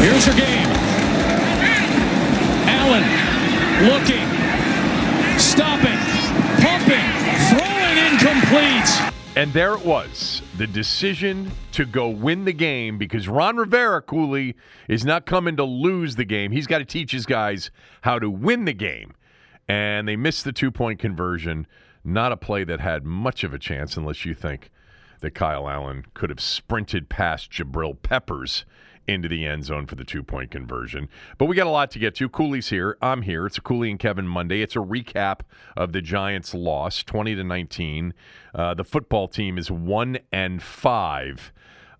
Here's your game. Allen looking, stopping, pumping, throwing incomplete. And there it was, the decision to go win the game because Ron Rivera, Cooley, is not coming to lose the game. He's got to teach his guys how to win the game. And they missed the two point conversion. Not a play that had much of a chance, unless you think that Kyle Allen could have sprinted past Jabril Peppers into the end zone for the two point conversion. But we got a lot to get to. Cooley's here. I'm here. It's a Cooley and Kevin Monday. It's a recap of the Giants' loss, 20 to 19. Uh, the football team is one and five.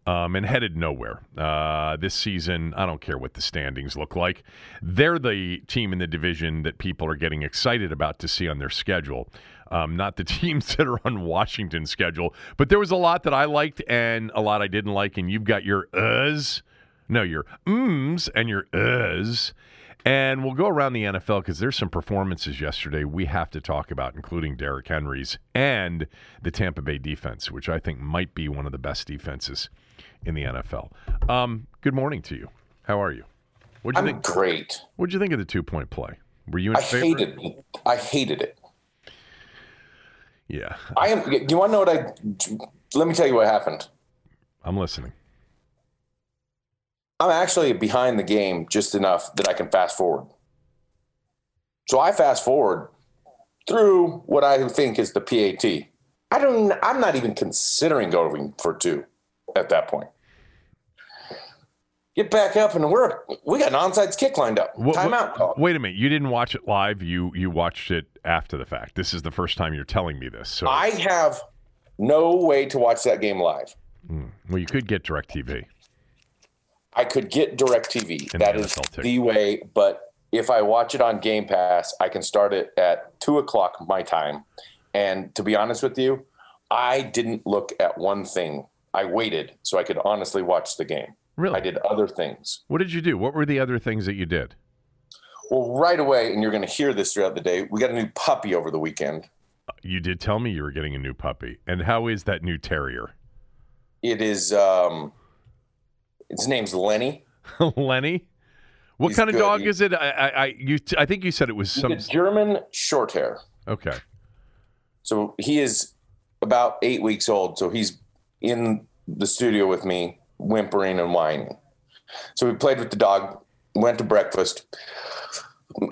Um, and headed nowhere uh, this season. I don't care what the standings look like. They're the team in the division that people are getting excited about to see on their schedule. Um, not the teams that are on Washington's schedule, but there was a lot that I liked and a lot I didn't like. And you've got your uhs no, your ums and your uhs. And we'll go around the NFL because there's some performances yesterday we have to talk about, including Derrick Henry's and the Tampa Bay defense, which I think might be one of the best defenses in the NFL. Um, good morning to you. How are you? What'd you I'm think? Great. What'd you think of the two point play? Were you in I favor? hated it. I hated it. Yeah. I am. Do you want to know what I? Let me tell you what happened. I'm listening. I'm actually behind the game just enough that I can fast forward. So I fast forward through what I think is the PAT. I don't. I'm not even considering going for two at that point. Get back up and we're we got an onside kick lined up. What, Timeout call. Wait a minute. You didn't watch it live. You you watched it after the fact. This is the first time you're telling me this. So I have no way to watch that game live. Hmm. Well, you could get DirecTV. I could get DirecTV. That is the way. But if I watch it on Game Pass, I can start it at two o'clock my time. And to be honest with you, I didn't look at one thing. I waited so I could honestly watch the game. Really? I did other things. What did you do? What were the other things that you did? Well, right away, and you're going to hear this throughout the day, we got a new puppy over the weekend. You did tell me you were getting a new puppy. And how is that new terrier? It is um, his name's Lenny. Lenny. What He's kind of good. dog he, is it? I, I, you, I think you said it was some German short hair. Okay. So he is about eight weeks old. So he's in the studio with me, whimpering and whining. So we played with the dog, went to breakfast.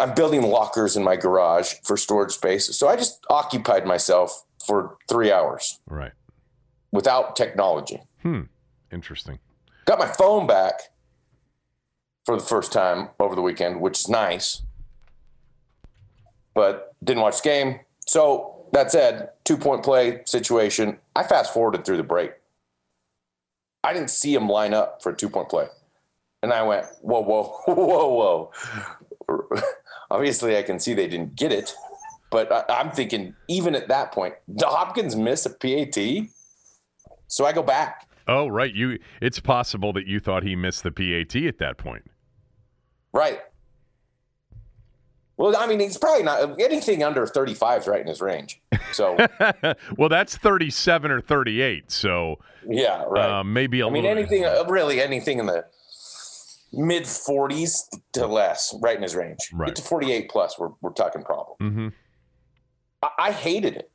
I'm building lockers in my garage for storage space. So I just occupied myself for three hours. Right. Without technology. Hmm. Interesting. Got my phone back for the first time over the weekend, which is nice, but didn't watch the game. So that said, two point play situation. I fast forwarded through the break. I didn't see him line up for a two point play. And I went, whoa, whoa, whoa, whoa. Obviously, I can see they didn't get it, but I, am thinking, even at that point, Hopkins miss a PAT? So I go back. Oh, right. You. It's possible that you thought he missed the PAT at that point. Right. Well, I mean, he's probably not anything under 35 is right in his range. So, well, that's 37 or 38. So, yeah, right. um, maybe a I mean, anything, uh, really, anything in the mid 40s to less, right in his range. Right. Get to 48 plus, we're, we're talking problem. I, I hated it.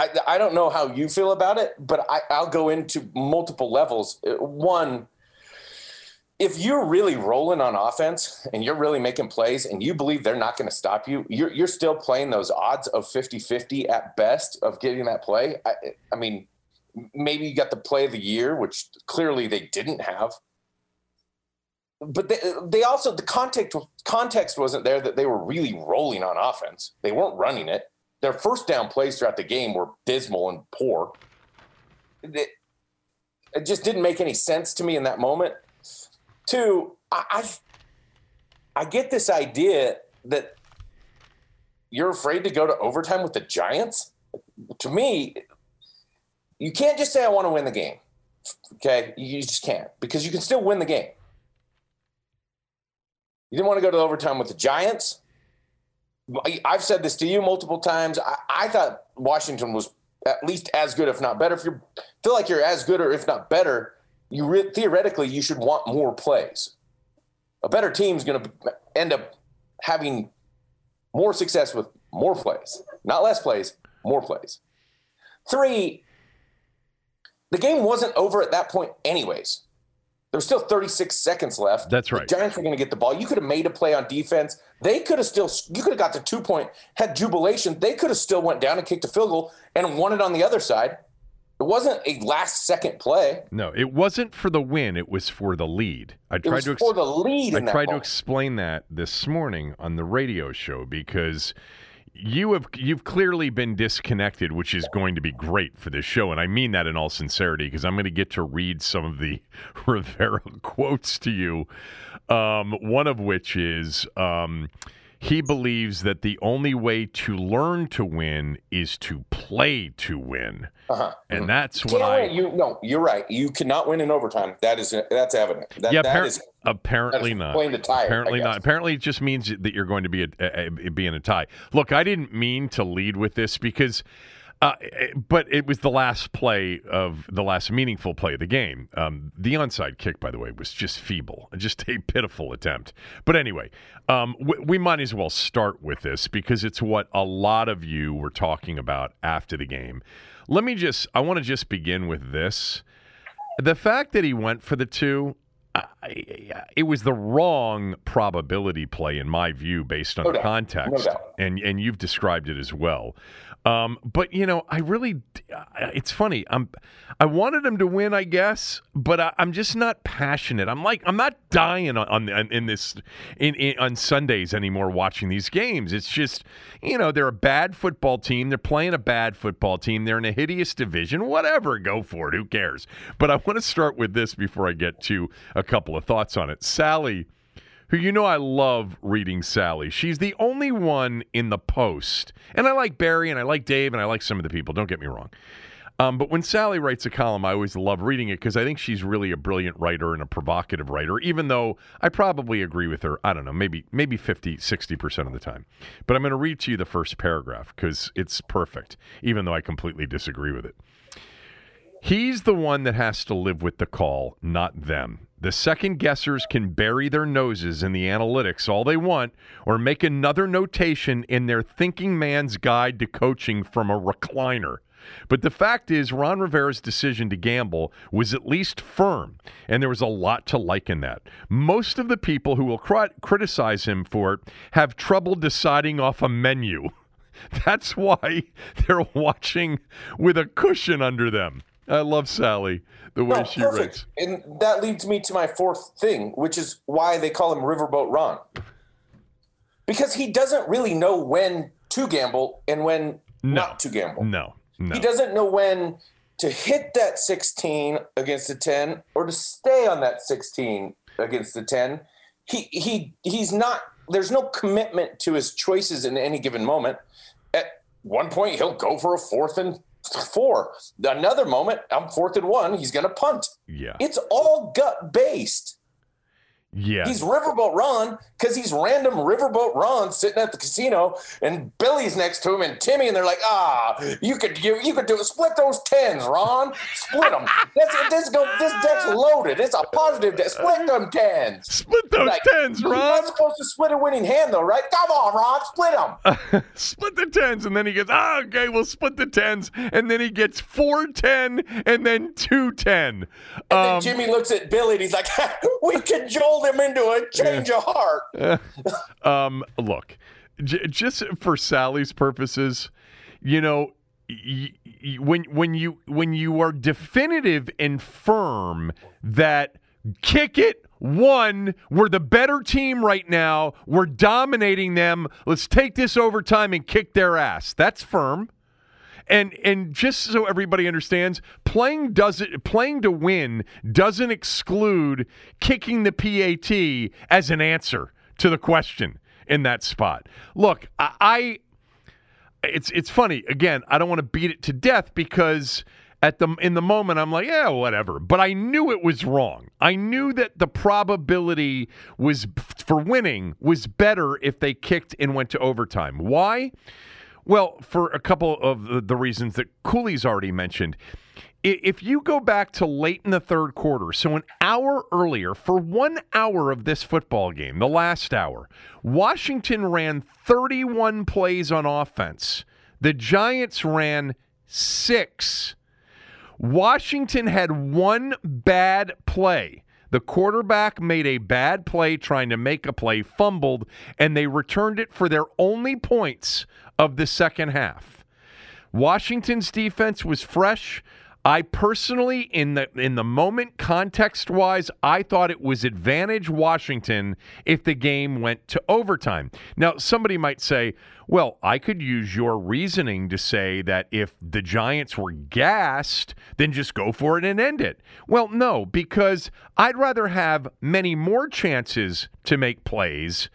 I, I don't know how you feel about it, but I, I'll go into multiple levels. Uh, One, if you're really rolling on offense and you're really making plays and you believe they're not going to stop you, you're, you're still playing those odds of 50 50 at best of getting that play. I, I mean, maybe you got the play of the year, which clearly they didn't have. But they, they also, the context, context wasn't there that they were really rolling on offense. They weren't running it. Their first down plays throughout the game were dismal and poor. It, just didn't make any sense to me in that moment. Two, I, I get this idea that you're afraid to go to overtime with the Giants. To me, you can't just say I want to win the game. Okay, you just can't because you can still win the game. You didn't want to go to overtime with the Giants. I've said this to you multiple times. I, I thought Washington was at least as good, if not better. If you feel like you're as good or if not better, you re- theoretically you should want more plays. A better team is going to end up having more success with more plays, not less plays, more plays. Three, the game wasn't over at that point, anyways. There was still 36 seconds left. That's right. The Giants were going to get the ball. You could have made a play on defense. They could have still. You could have got the two point, had jubilation. They could have still went down and kicked a field goal and won it on the other side. It wasn't a last second play. No, it wasn't for the win. It was for the lead. I It tried to ex- for the lead. I that to explain that this morning on the radio show because you have you've clearly been disconnected, which is going to be great for this show, and I mean that in all sincerity because I'm going to get to read some of the Rivera quotes to you. Um, one of which is. Um, he believes that the only way to learn to win is to play to win, Uh-huh. and that's what Can't I. You no, you're right. You cannot win in overtime. That is that's evident. That, yeah, that appar- is apparently that is not. plain to tie it, I apparently not. Apparently, it just means that you're going to be a, a, a- be in a tie. Look, I didn't mean to lead with this because, uh, but it was the last play of the last meaningful play of the game. Um, the onside kick, by the way, was just feeble, just a pitiful attempt. But anyway, um, we, we might as well start with this because it's what a lot of you were talking about after the game. Let me just, I want to just begin with this. The fact that he went for the two, I, it was the wrong probability play in my view, based on No the doubt. No context, doubt. and and you've described it as well. Um, but you know, I really, it's funny. I'm, I wanted him to win, I guess, but I, I'm just not passionate. I'm like, I'm not dying on, on in this in, in on Sundays anymore watching these games. It's just, you know, they're a bad football team. They're playing a bad football team. They're in a hideous division. Whatever, go for it. Who cares? But I want to start with this before I get to a couple of thoughts on it. Sally who you know I love reading Sally. She's the only one in the post. And I like Barry and I like Dave and I like some of the people, don't get me wrong. Um, but when Sally writes a column, I always love reading it because I think she's really a brilliant writer and a provocative writer, even though I probably agree with her, I don't know, maybe maybe 50, 60% of the time. But I'm going to read to you the first paragraph because it's perfect, even though I completely disagree with it. He's the one that has to live with the call, not them. The second guessers can bury their noses in the analytics all they want or make another notation in their thinking man's guide to coaching from a recliner. But the fact is, Ron Rivera's decision to gamble was at least firm, and there was a lot to like in that. Most of the people who will cri- criticize him for it have trouble deciding off a menu. That's why they're watching with a cushion under them. I love Sally, the way No, she perfect. writes. And that leads me to my fourth thing, which is why they call him Riverboat Ron. Because he doesn't really know when to gamble and when No. not to gamble. No, no. He doesn't know when to hit that 16 against the 10 or to stay on that 16 against the 10. He he he's not there's no commitment to his choices in any given moment. At one point he'll go for a fourth and four. Another moment, I'm fourth and one, he's going to punt. Yeah. It's all gut based. Yeah. He's Riverboat Ron because he's random Riverboat Ron sitting at the casino, and Billy's next to him, and Timmy, and they're like, "Ah, you could you, you could do it. Split those tens, Ron. Split them. That's, this go this deck's loaded. It's a positive deck. Split them tens. Split those Like, tens, You're not supposed to split a winning hand, though, right? Come on, Ron. Split them. split the tens, and then he goes, ah, okay, we'll split the tens, and then he gets four ten, and then two ten. And Um, then Jimmy looks at Billy, and he's like, "We cajoled him into a change of heart." um, look, j- just for Sally's purposes, you know, y- y- when when you when you are definitive and firm that kick it one we're the better team right now we're dominating them let's take this overtime and kick their ass. That's firm and and just so everybody understands, playing doesn't playing to win doesn't exclude kicking the PAT as an answer to the question in that spot. Look, I, I it's it's funny. Again, I don't want to beat it to death because at the in the moment I'm like, yeah, whatever. But I knew it was wrong. I knew that the probability was for winning was better if they kicked and went to overtime. Why? Well, for a couple of the- reasons that Cooley's already mentioned. If you go back to late in the third quarter, so an hour earlier, for one hour of this football game, the last hour, Washington ran 31 plays on offense. The Giants ran six. Washington had one bad play. The quarterback made a bad play trying to make a play, fumbled, and they returned it for their only points of the second half. Washington's defense was fresh. I personally, in the in the moment, context wise, I thought it was advantage Washington if the game went to overtime. Now, somebody might say, "Well, I could use your reasoning to say that if the Giants were gassed, then just go for it and end it." Well, no, because I'd rather have many more chances to make plays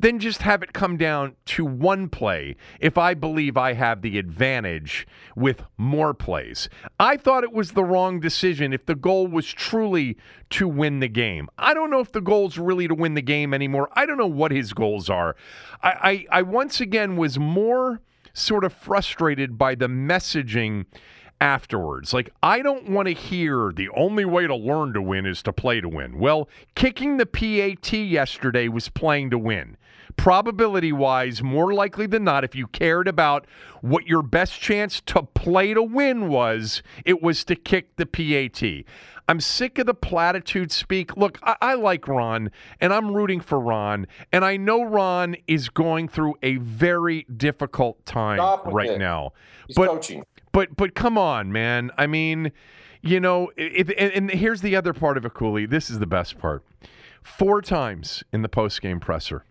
than just have it come down to one play if I believe I have the advantage with more plays. I thought it was the wrong decision if the goal was truly to win the game. I don't know if the goal's really to win the game anymore. I don't know what his goals are. I, I, I once again was more sort of frustrated by the messaging afterwards. Like, I don't want to hear the only way to learn to win is to play to win. Well, kicking the PAT yesterday was playing to win. Probability wise, more likely than not, if you cared about what your best chance to play to win was, it was to kick the PAT. I'm sick of the platitude speak. Look, I, I like Ron, and I'm rooting for Ron, and I know Ron is going through a very difficult time right it. now. He's but coaching. but but come on, man. I mean, you know, and, and here's the other part of it, Cooley. This is the best part. Four times in the postgame presser,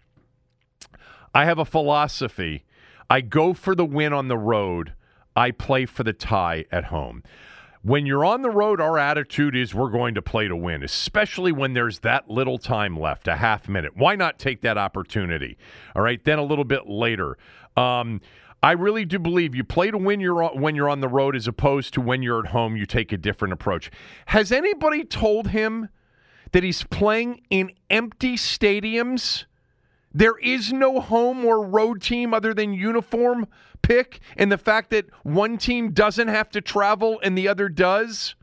I have a philosophy. I go for the win on the road. I play for the tie at home. When you're on the road, our attitude is we're going to play to win, especially when there's that little time left, a half minute. Why not take that opportunity? All right. Then a little bit later, um, I really do believe you play to win you're on, when you're on the road as opposed to when you're at home. You take a different approach. Has anybody told him that he's playing in empty stadiums? There is no home or road team other than uniform pick, and the fact that one team doesn't have to travel and the other does.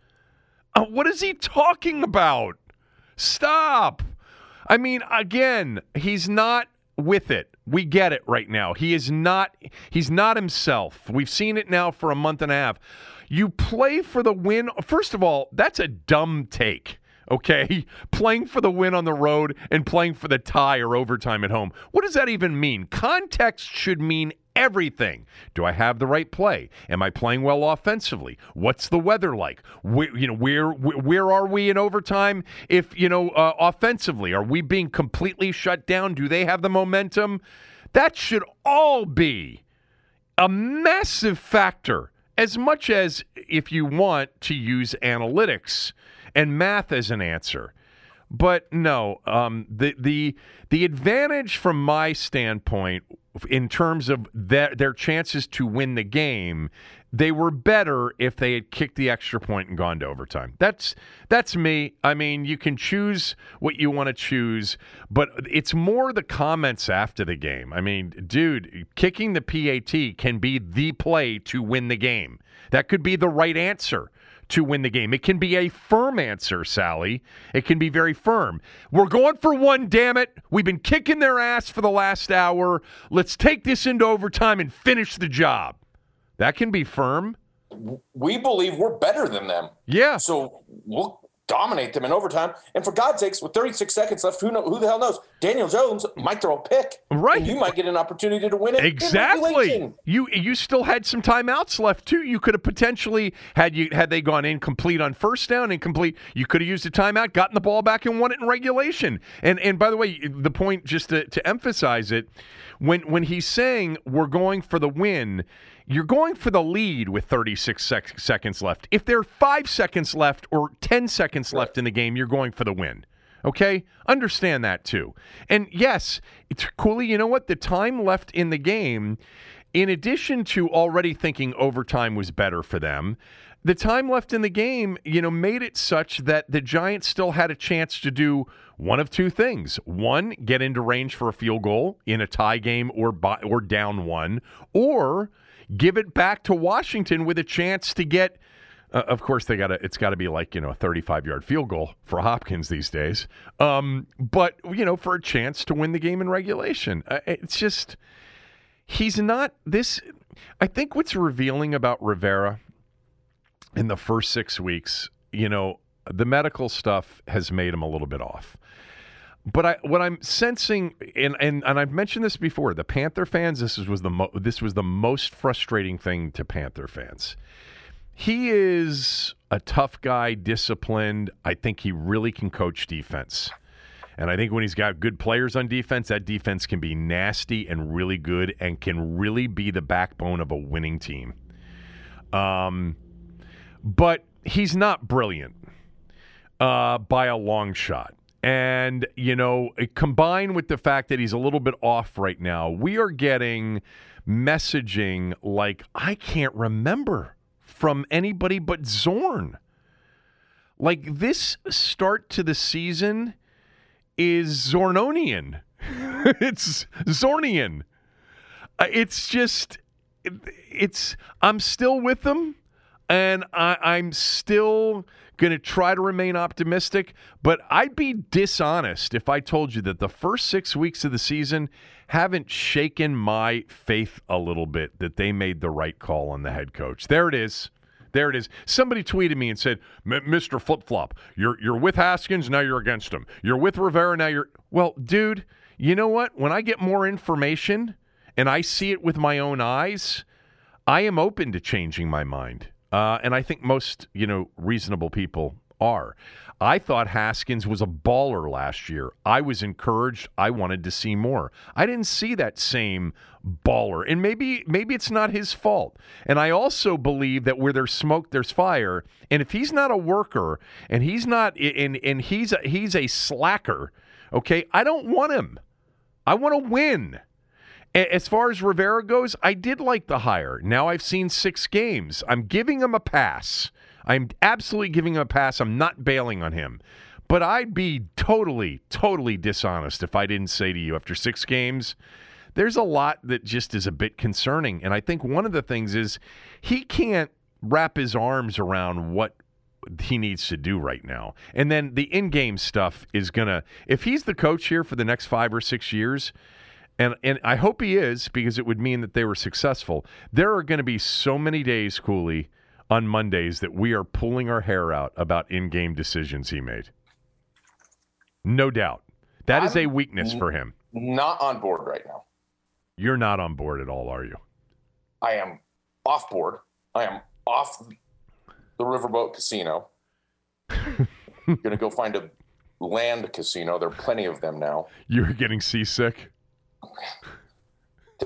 Uh, what is he talking about? Stop. I mean, again, he's not with it. We get it right now. He is not he's not himself. We've seen it now for a month and a half. You play for the win. First of all, that's a dumb take. Okay, playing for the win on the road and playing for the tie or overtime at home. What does that even mean? Context should mean everything. Do I have the right play? Am I playing well offensively? What's the weather like? Where, you know, where where are we in overtime? If you know, uh, offensively, are we being completely shut down? Do they have the momentum? That should all be a massive factor. As much as if you want to use analytics and math as an answer. But no, um, the the the advantage from my standpoint, in terms of their their chances to win the game, they were better if they had kicked the extra point and gone to overtime. That's that's me. I mean, you can choose what you want to choose, but it's more the comments after the game. I mean, dude, kicking the PAT can be the play to win the game. That could be the right answer to win the game. It can be a firm answer, Sally. It can be very firm. We're going for one, damn it. We've been kicking their ass for the last hour. Let's take this into overtime and finish the job. That can be firm. We believe we're better than them. Yeah. So we'll dominate them in overtime. And for God's sakes, with 36 seconds left, who know, who the hell knows? Daniel Jones might throw a pick. Right. You might get an opportunity to win it. Exactly. You you still had some timeouts left too. You could have potentially had you had they gone incomplete on first down, incomplete. You could have used a timeout, gotten the ball back, and won it in regulation. And and by the way, the point just to, to emphasize it, when when he's saying we're going for the win. You're going for the lead with 36 sec- seconds left. If there are five seconds left or 10 seconds left in the game, you're going for the win. Okay? Understand that too. And yes, it's Cooley, you know what? The time left in the game, in addition to already thinking overtime was better for them, the time left in the game, you know, made it such that the Giants still had a chance to do one of two things. One, get into range for a field goal in a tie game or by, or down one, or give it back to Washington with a chance to get uh, of course, they got. It's got to be like you know a 35 yard field goal for Hopkins these days. Um, but you know, for a chance to win the game in regulation, uh, it's just he's not this. I think what's revealing about Rivera in the first six weeks, you know, the medical stuff has made him a little bit off. But I, what I'm sensing, and, and and I've mentioned this before, the Panther fans. This was the mo- this was the most frustrating thing to Panther fans. He is a tough guy, disciplined. I think he really can coach defense. And I think when he's got good players on defense, that defense can be nasty and really good and can really be the backbone of a winning team. Um, but he's not brilliant uh, by a long shot. And, you know, combined with the fact that he's a little bit off right now, we are getting messaging like, I can't remember from anybody but Zorn. Like this start to the season is Zornonian. it's Zornian. Uh, It's just, it's, I'm still with them and I, I'm still going to try to remain optimistic. But I'd be dishonest if I told you that the first six weeks of the season haven't shaken my faith a little bit that they made the right call on the head coach. There it is. There it is. Somebody tweeted me and said, "M- "Mr. Flip Flop, you're you're with Haskins now. You're against him. You're with Rivera now. You're well, dude. You know what? When I get more information and I see it with my own eyes, I am open to changing my mind. Uh, and I think most, you know, reasonable people are. I thought Haskins was a baller last year. I was encouraged. I wanted to see more. I didn't see that same baller. And maybe maybe it's not his fault. And I also believe that where there's smoke there's fire. And if he's not a worker and he's not and and he's a, he's a slacker, okay? I don't want him. I want to win. As far as Rivera goes, I did like the hire. Now I've seen six games. I'm giving him a pass. I'm absolutely giving him a pass. I'm not bailing on him. But I'd be totally, totally dishonest if I didn't say to you after six games, there's a lot that just is a bit concerning. And I think one of the things is he can't wrap his arms around what he needs to do right now. And then the in-game stuff is going to if he's the coach here for the next 5 or 6 years, and and I hope he is because it would mean that they were successful. There are going to be so many days, Cooley, on Mondays that we are pulling our hair out about in-game decisions he made. No doubt. That is a I'm- weakness for him. Not on board right now. You're not on board at all, are you? I am off board. I am off the Riverboat Casino. Gonna go find a land casino. There are plenty of them now. You're getting seasick?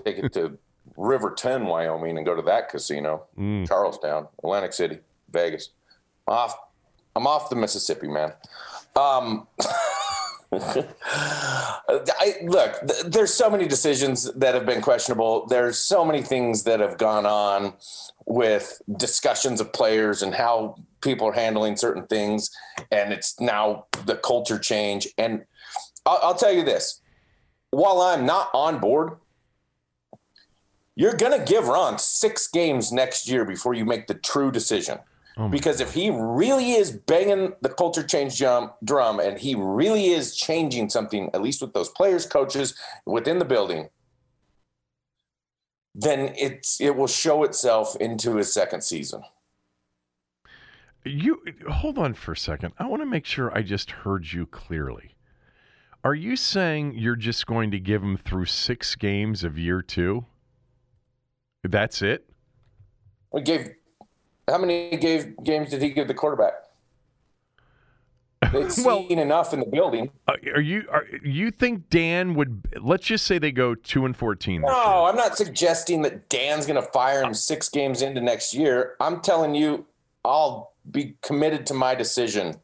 Take it to Riverton, Wyoming, and go to that casino. Mm. Charlestown, Atlantic City, Vegas. Off. I'm off the Mississippi, man. Um, I, look, th- there's so many decisions that have been questionable. There's so many things that have gone on with discussions of players and how people are handling certain things, and it's now the culture change. And I'll, I'll tell you this: while I'm not on board, you're going to give Ron six games next year before you make the true decision. Oh because if he really is banging the culture change jump, drum and he really is changing something, at least with those players, coaches within the building, then it's it will show itself into his second season. You hold on for a second. I want to make sure I just heard you clearly. Are you saying you're just going to give him through six games of year two? That's it. We gave how many gave games did he give the quarterback? They'd seen Well- enough in the building. Uh, are you are you think Dan would? Let's just say they go two and fourteen. No. I'm not suggesting that Dan's going to fire him six games into next year. I'm telling you, I'll be committed to my decision,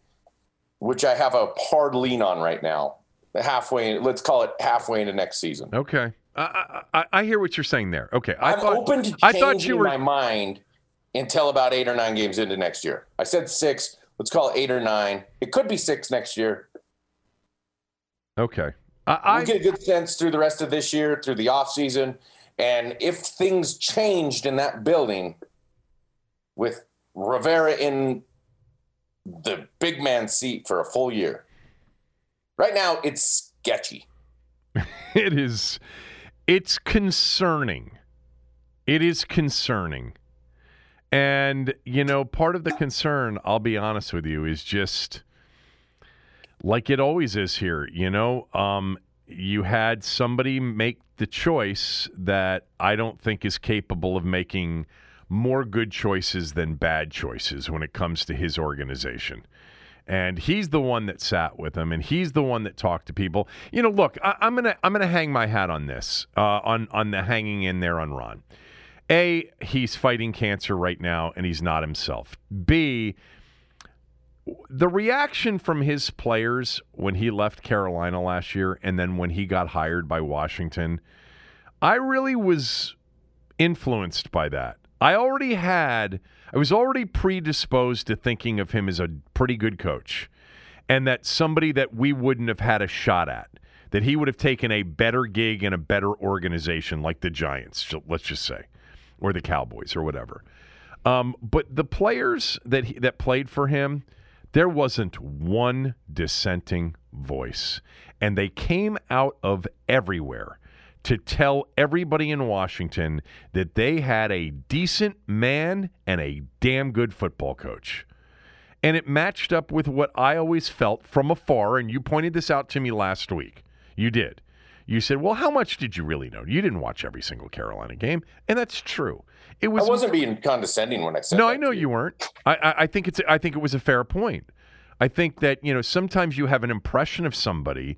which I have a hard lean on right now. Halfway, let's call it halfway into next season. Okay, I, I, I- hear what you're saying there. Okay, I I'm thought open to I thought you were my mind until about eight or nine games into next year. I said six. Let's call it eight or nine. It could be six next year. okay. I, I We'll get a good sense through the rest of this year, through the off season, and if things changed in that building with Rivera in the big man seat for a full year. Right now, it's sketchy. it is it's concerning. It is concerning. And you know part of the concern i'll be honest with you is just like it always is here you know um you had somebody make the choice that i don't think is capable of making more good choices than bad choices when it comes to his organization and he's the one that sat with him, and he's the one that talked to people. You know, look, I, I'm gonna I'm gonna hang my hat on this, uh, on on the hanging in there on Ron. A, he's fighting cancer right now, and he's not himself. B, the reaction from his players when he left Carolina last year, and then when he got hired by Washington, I really was influenced by that. I already had, I was already predisposed to thinking of him as a pretty good coach and that somebody that we wouldn't have had a shot at, that he would have taken a better gig in a better organization like the Giants, let's just say, or the Cowboys or whatever. Um, but the players that he, that played for him, there wasn't one dissenting voice, and they came out of everywhere to tell everybody in Washington that they had a decent man and a damn good football coach. And it matched up with what I always felt from afar. And you pointed this out to me last week. You did. You said, "Well, how much did you really know? You didn't watch every single Carolina game, and that's true. It was. I was wasn't being condescending when I said that. no, I know to you weren't. I, I, I think it's. I think it was a fair point. I think that you know sometimes you have an impression of somebody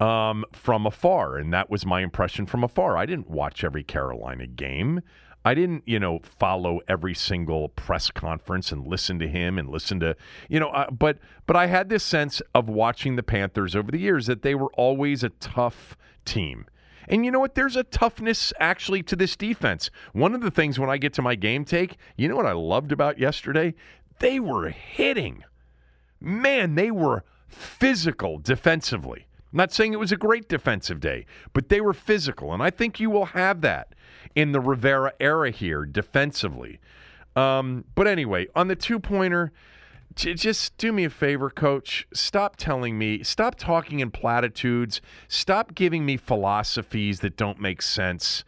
um, from afar, and that was my impression from afar. I didn't watch every Carolina game. I didn't, you know, follow every single press conference and listen to him and listen to, you know, uh, but but I had this sense of watching the Panthers over the years that they were always a tough team. And you know what? There's a toughness actually to this defense. One of the things when I get to my game take, you know what I loved about yesterday? They were hitting. Man, they were physical defensively. I'm not saying it was a great defensive day, but they were physical. And I think you will have that in the Rivera era here defensively. Um, but anyway, on the two pointer, j- just do me a favor, coach. Stop telling me, stop talking in platitudes, stop giving me philosophies that don't make sense.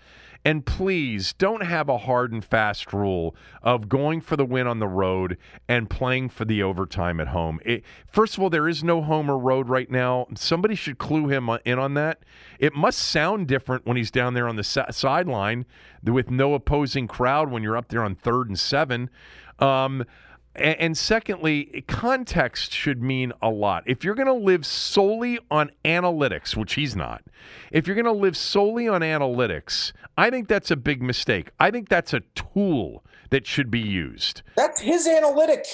And please don't have a hard and fast rule of going for the win on the road and playing for the overtime at home. It, first of all, there is no home or road right now. Somebody should clue him in on that. It must sound different when he's down there on the sa- sideline with no opposing crowd when you're up there on third and seven. Um, and, secondly, context should mean a lot. If you're going to live solely on analytics, which he's not, if you're going to live solely on analytics, I think that's a big mistake. I think that's a tool that should be used. That's his analytic.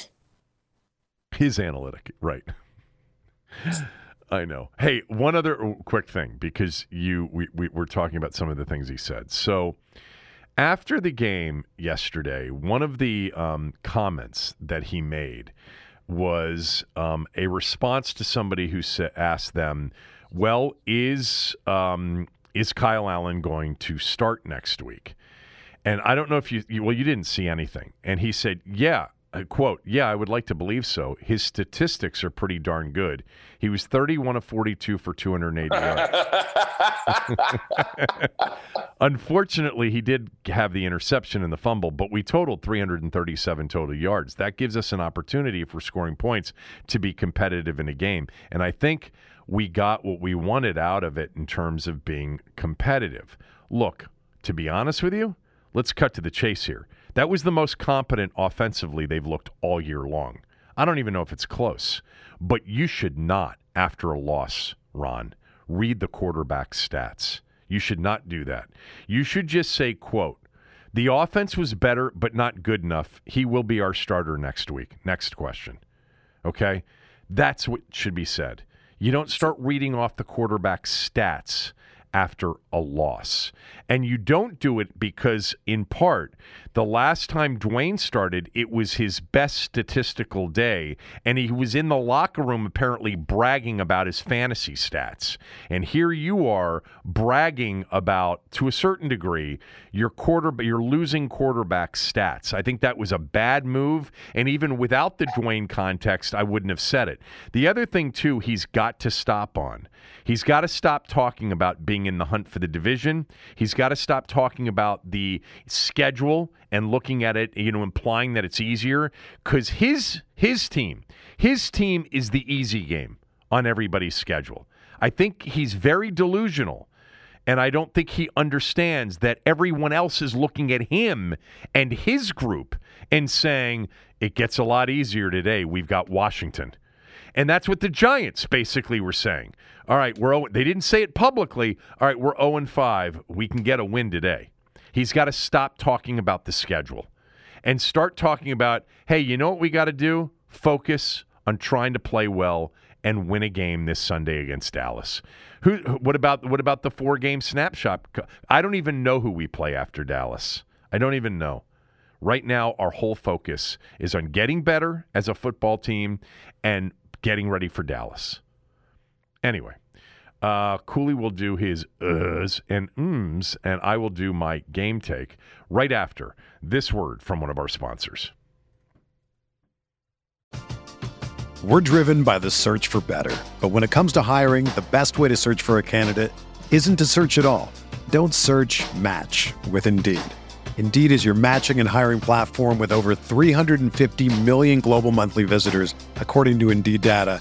His analytic, right. I know. Hey, one other oh, quick thing because you we, we we're talking about some of the things he said. So after the game yesterday, one of the um, comments that he made was um, a response to somebody who sa- asked them, "Well, is um, is Kyle Allen going to start next week?" And I don't know if you, you well, you didn't see anything. And he said, "Yeah." Uh, quote, yeah, I would like to believe so. His statistics are pretty darn good. He was 31 of 42 for 280 yards. Unfortunately, he did have the interception and the fumble, but we totaled 337 total yards. That gives us an opportunity for scoring points to be competitive in a game. And I think we got what we wanted out of it in terms of being competitive. Look, to be honest with you, let's cut to the chase here. That was the most competent offensively they've looked all year long. I don't even know if it's close, but you should not, after a loss, Ron, read the quarterback stats. You should not do that. You should just say, quote, the offense was better, but not good enough. He will be our starter next week. Next question. Okay? That's what should be said. You don't start reading off the quarterback stats after a loss. And you don't do it because, in part, the last time Dwayne started, it was his best statistical day. And he was in the locker room apparently bragging about his fantasy stats. And here you are bragging about, to a certain degree, your quarter, your losing quarterback stats. I think that was a bad move. And even without the Dwayne context, I wouldn't have said it. The other thing, too, he's got to stop on. He's got to stop talking about being in the hunt for the division. He's got to stop talking about the schedule and looking at it, you know, implying that it's easier cuz his his team, his team is the easy game on everybody's schedule. I think he's very delusional. And I don't think he understands that everyone else is looking at him and his group and saying, it gets a lot easier today. We've got Washington. And that's what the Giants basically were saying. All right, we're 0, they didn't say it publicly. All right, we're 0 and 5. We can get a win today. He's got to stop talking about the schedule and start talking about, hey, you know what we got to do? Focus on trying to play well and win a game this Sunday against Dallas. Who what about what about the four game snapshot? I don't even know who we play after Dallas. I don't even know. Right now our whole focus is on getting better as a football team and getting ready for Dallas. Anyway, uh, Cooley will do his uhs and ums, and I will do my game take right after this word from one of our sponsors. We're driven by the search for better. But when it comes to hiring, the best way to search for a candidate isn't to search at all. Don't search match with Indeed. Indeed is your matching and hiring platform with over 350 million global monthly visitors, according to Indeed data,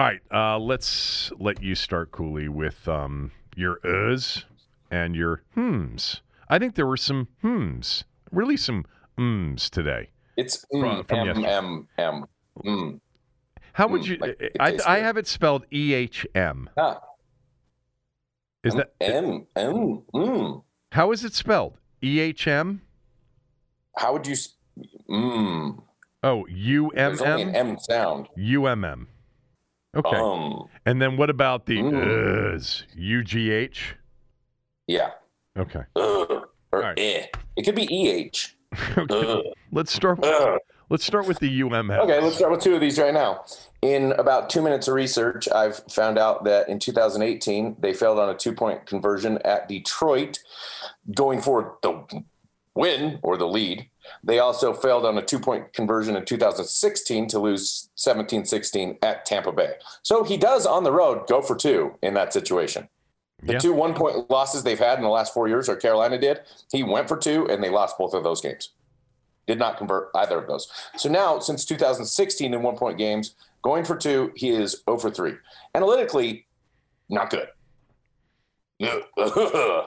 All right, uh, let's let you start, Cooley, with um, your uhs and your hms. I think there were some hms, really some ums today. It's From- mm, from M. M M. Mm. How would Mm, you? like I, I have it spelled E H M. Ah, Is that M M mm. how is it spelled? E H M. How would you? s- Mm. Oh, U M There's only an M. M sound. U M M. Okay. Um. and then what about the Mm. uhs? U G H. Yeah. Okay. Ugh. Or right. eh. It could be E H. okay. Let's start. With, Ugh. let's start with the U M M. Okay, let's start with two of these right now. In about two minutes of research, I've found out that in 2018, they failed on a two point conversion at Detroit, going for the win or the lead. They also failed on a two point conversion in 2016 to lose 17 16 at Tampa Bay. So he does on the road go for two in that situation. The Yeah. two one point losses they've had in the last four years, or Carolina did, he went for two and they lost both of those games. Did not convert either of those. So now, since 2016 in one point games, going for two, he is 0 for 3. Analytically, not good. Uh,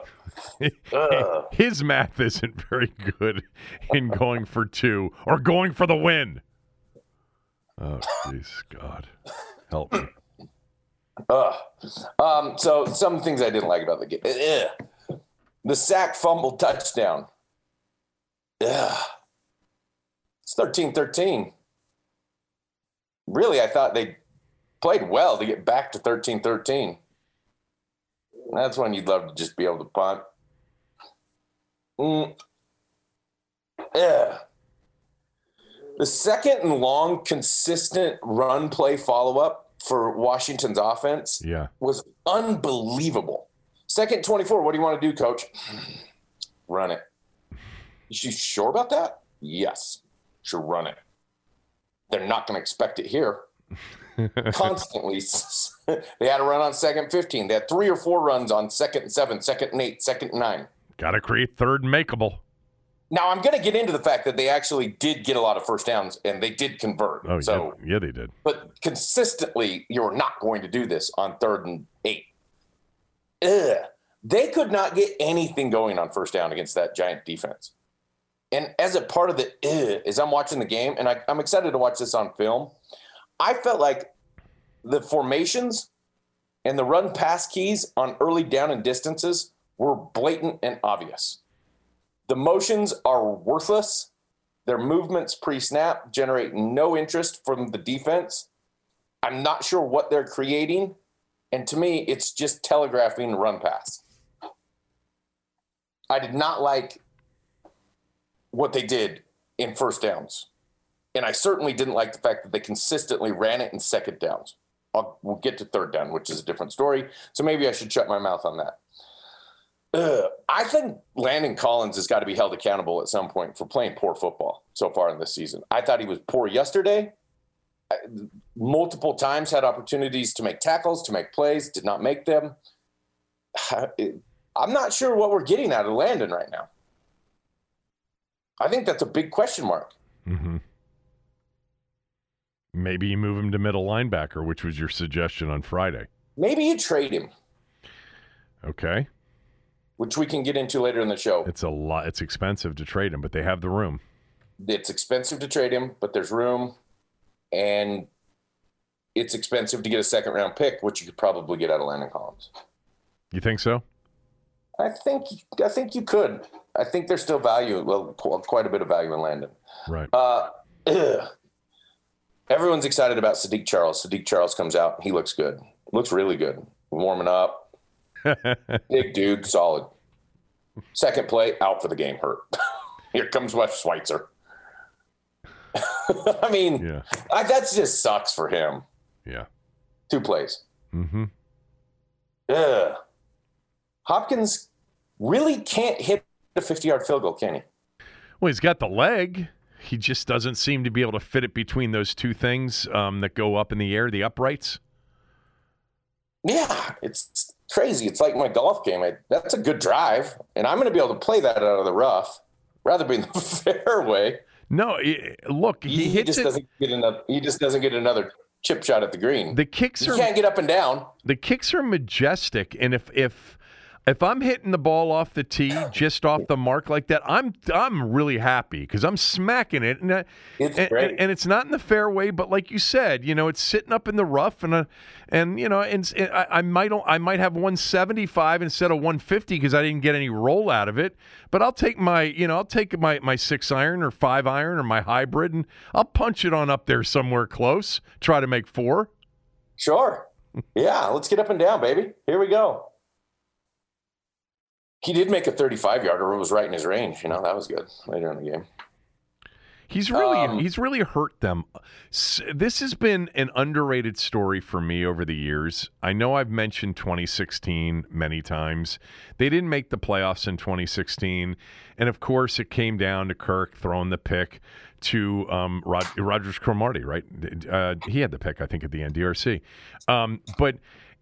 Ugh. His math isn't very good in going for two or going for the win. Oh, jeez, God, help me. Ugh. Um, so some things I didn't like about the game. Ugh. The sack fumble touchdown. Ugh. It's 13-13. Really, I thought they played well to get back to 13-13. That's when you'd love to just be able to punt. Mm. Yeah. The second and long, consistent run play follow up for Washington's offense Yeah, was unbelievable. Second 24, what do you want to do, coach? Run it. You sure about that? Yes. Should run it. They're not going to expect it here. Constantly. they had a run on second 15. They had three or four runs on second and seven, second and eight, second and nine. got to create third and makeable. Now, I'm going to get into the fact that they actually did get a lot of first downs and they did convert. Oh, so, yeah, yeah, they did. but consistently, you're not going to do this on third and eight. Ugh. They could not get anything going on first down against that giant defense. And as a part of the ugh, as I'm watching the game, and I, I'm excited to watch this on film, I felt like the formations and the run pass keys on early down and distances were blatant and obvious. The motions are worthless. Their movements pre snap generate no interest from the defense. I'm not sure what they're creating. And to me, it's just telegraphing run pass. I did not like what they did in first downs. And I certainly didn't like the fact that they consistently ran it in second downs. I'll, we'll get to third down, which is a different story. So maybe I should shut my mouth on that. Ugh. I think Landon Collins has got to be held accountable at some point for playing poor football so far in this season. I thought he was poor yesterday. I, multiple times had opportunities to make tackles, to make plays, did not make them. I'm not sure what we're getting out of Landon right now. I think that's a big question mark. hmm Maybe you move him to middle linebacker, which was your suggestion on Friday. Maybe you trade him, Okay, which we can get into later in the show. it's a lot. It's expensive to trade him, but they have the room. It's expensive to trade him, but there's room, and it's expensive to get a second round pick, which you could probably get out of Landon Collins. You think so? I think I think you could. I think there's still value, well, quite a bit of value in Landon. Right. Uh. Everyone's excited about Saahdiq Charles. Saahdiq Charles comes out. He looks good. Looks really good. Warming up. Big dude, solid. Second play, out for the game, hurt. Here comes Wes Schweitzer. I mean, yeah. I, that just sucks for him. Yeah. Two plays. Mm-hmm. Ugh. Hopkins really can't hit a 50 yard field goal, can he? Well, he's got the leg. He just doesn't seem to be able to fit it between those two things um, that go up in the air, the uprights. Yeah, it's crazy. It's like my golf game. I, that's a good drive, and I'm going to be able to play that out of the rough rather be in the fairway. No, look, he, He, just it. doesn't get another. He just doesn't get another chip shot at the green. The kicks he are can't get up and down. the kicks are majestic, and if if if I'm hitting the ball off the tee, just off the mark like that, I'm I'm really happy because I'm smacking it, and, uh, It's and, and and it's not in the fairway, but like you said, you know, it's sitting up in the rough, and uh, and you know, and, and I, I might I might have 175 instead of 150 because I didn't get any roll out of it, but I'll take my you know I'll take my my six iron or five iron or my hybrid, and I'll punch it on up there somewhere close, try to make four. Sure. Yeah, let's get up and down, baby. Here we go. He did make a 35 yarder. It was right in his range. You know, that was good later in the game. He's really Um, he's really hurt them. This has been an underrated story for me over the years. I know I've mentioned 2016 many times. They didn't make the playoffs in 2016, and of course it came down to Kirk throwing the pick to um, Rod- Rodgers-Cromartie. Right, uh, he had the pick I think at the end. DRC, um, but.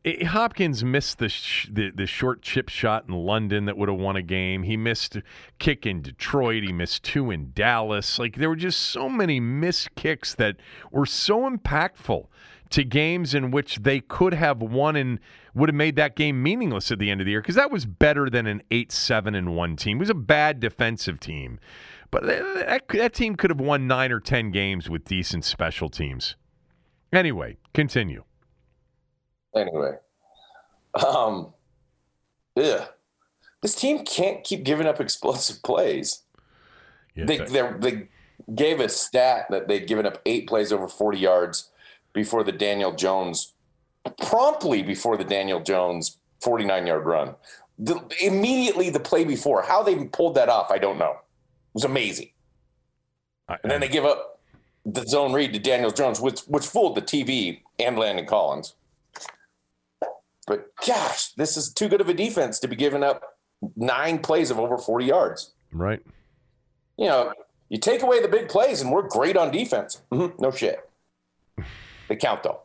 It- Hopkins missed the, sh- the the short chip shot in London that would have won a game. He missed a kick in Detroit. He missed two in Dallas. Like there were just so many missed kicks that were so impactful to games in which they could have won and would have made that game meaningless at the end of the year because that was better than an eight seven and one team. It was a bad defensive team, but that, that team could have won nine or ten games with decent special teams. Anyway, continue. Anyway, um, yeah, this team can't keep giving up explosive plays. Yeah, They they they gave a stat that they'd given up eight plays over 40 yards before the Daniel Jones, promptly before the Daniel Jones 49 yard run. The, immediately the play before, how they pulled that off, I don't know. It was amazing. I- And then they give up the zone read to Daniel Jones, which which fooled the TV and Landon Collins. But gosh, this is too good of a defense to be giving up nine plays of over 40 yards. right. You know, you take away the big plays and we're great on defense. Mhm, no shit. They count though.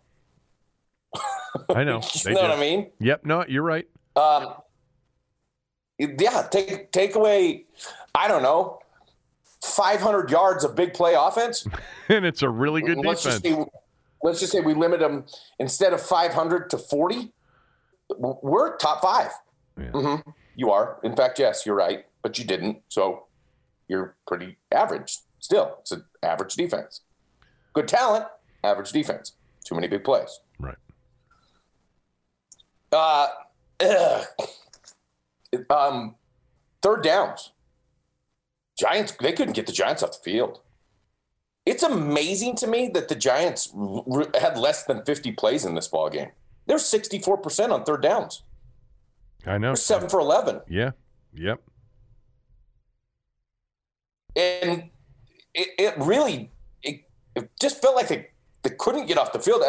I know. You know do. what I mean? Yep. No, you're right. Um, yeah, take take away, I don't know, 500 yards of big play offense. and it's a really good let's defense. just say let's just say we limit them instead of 500 to 40 w- we're top five. Yeah. Mhm. you are. In fact yes you're right but you didn't. So you're pretty average still. It's an average defense. Good talent average defense. Too many big plays. Right. uh ugh. um third downs. Giants they couldn't get the giants off the field. It's amazing to me that the giants had less than 50 plays in this ball game they're 64% on third downs I know. they're 7 for 11 Yeah. Yep. and it, it really it, it just felt like they, they couldn't get off the field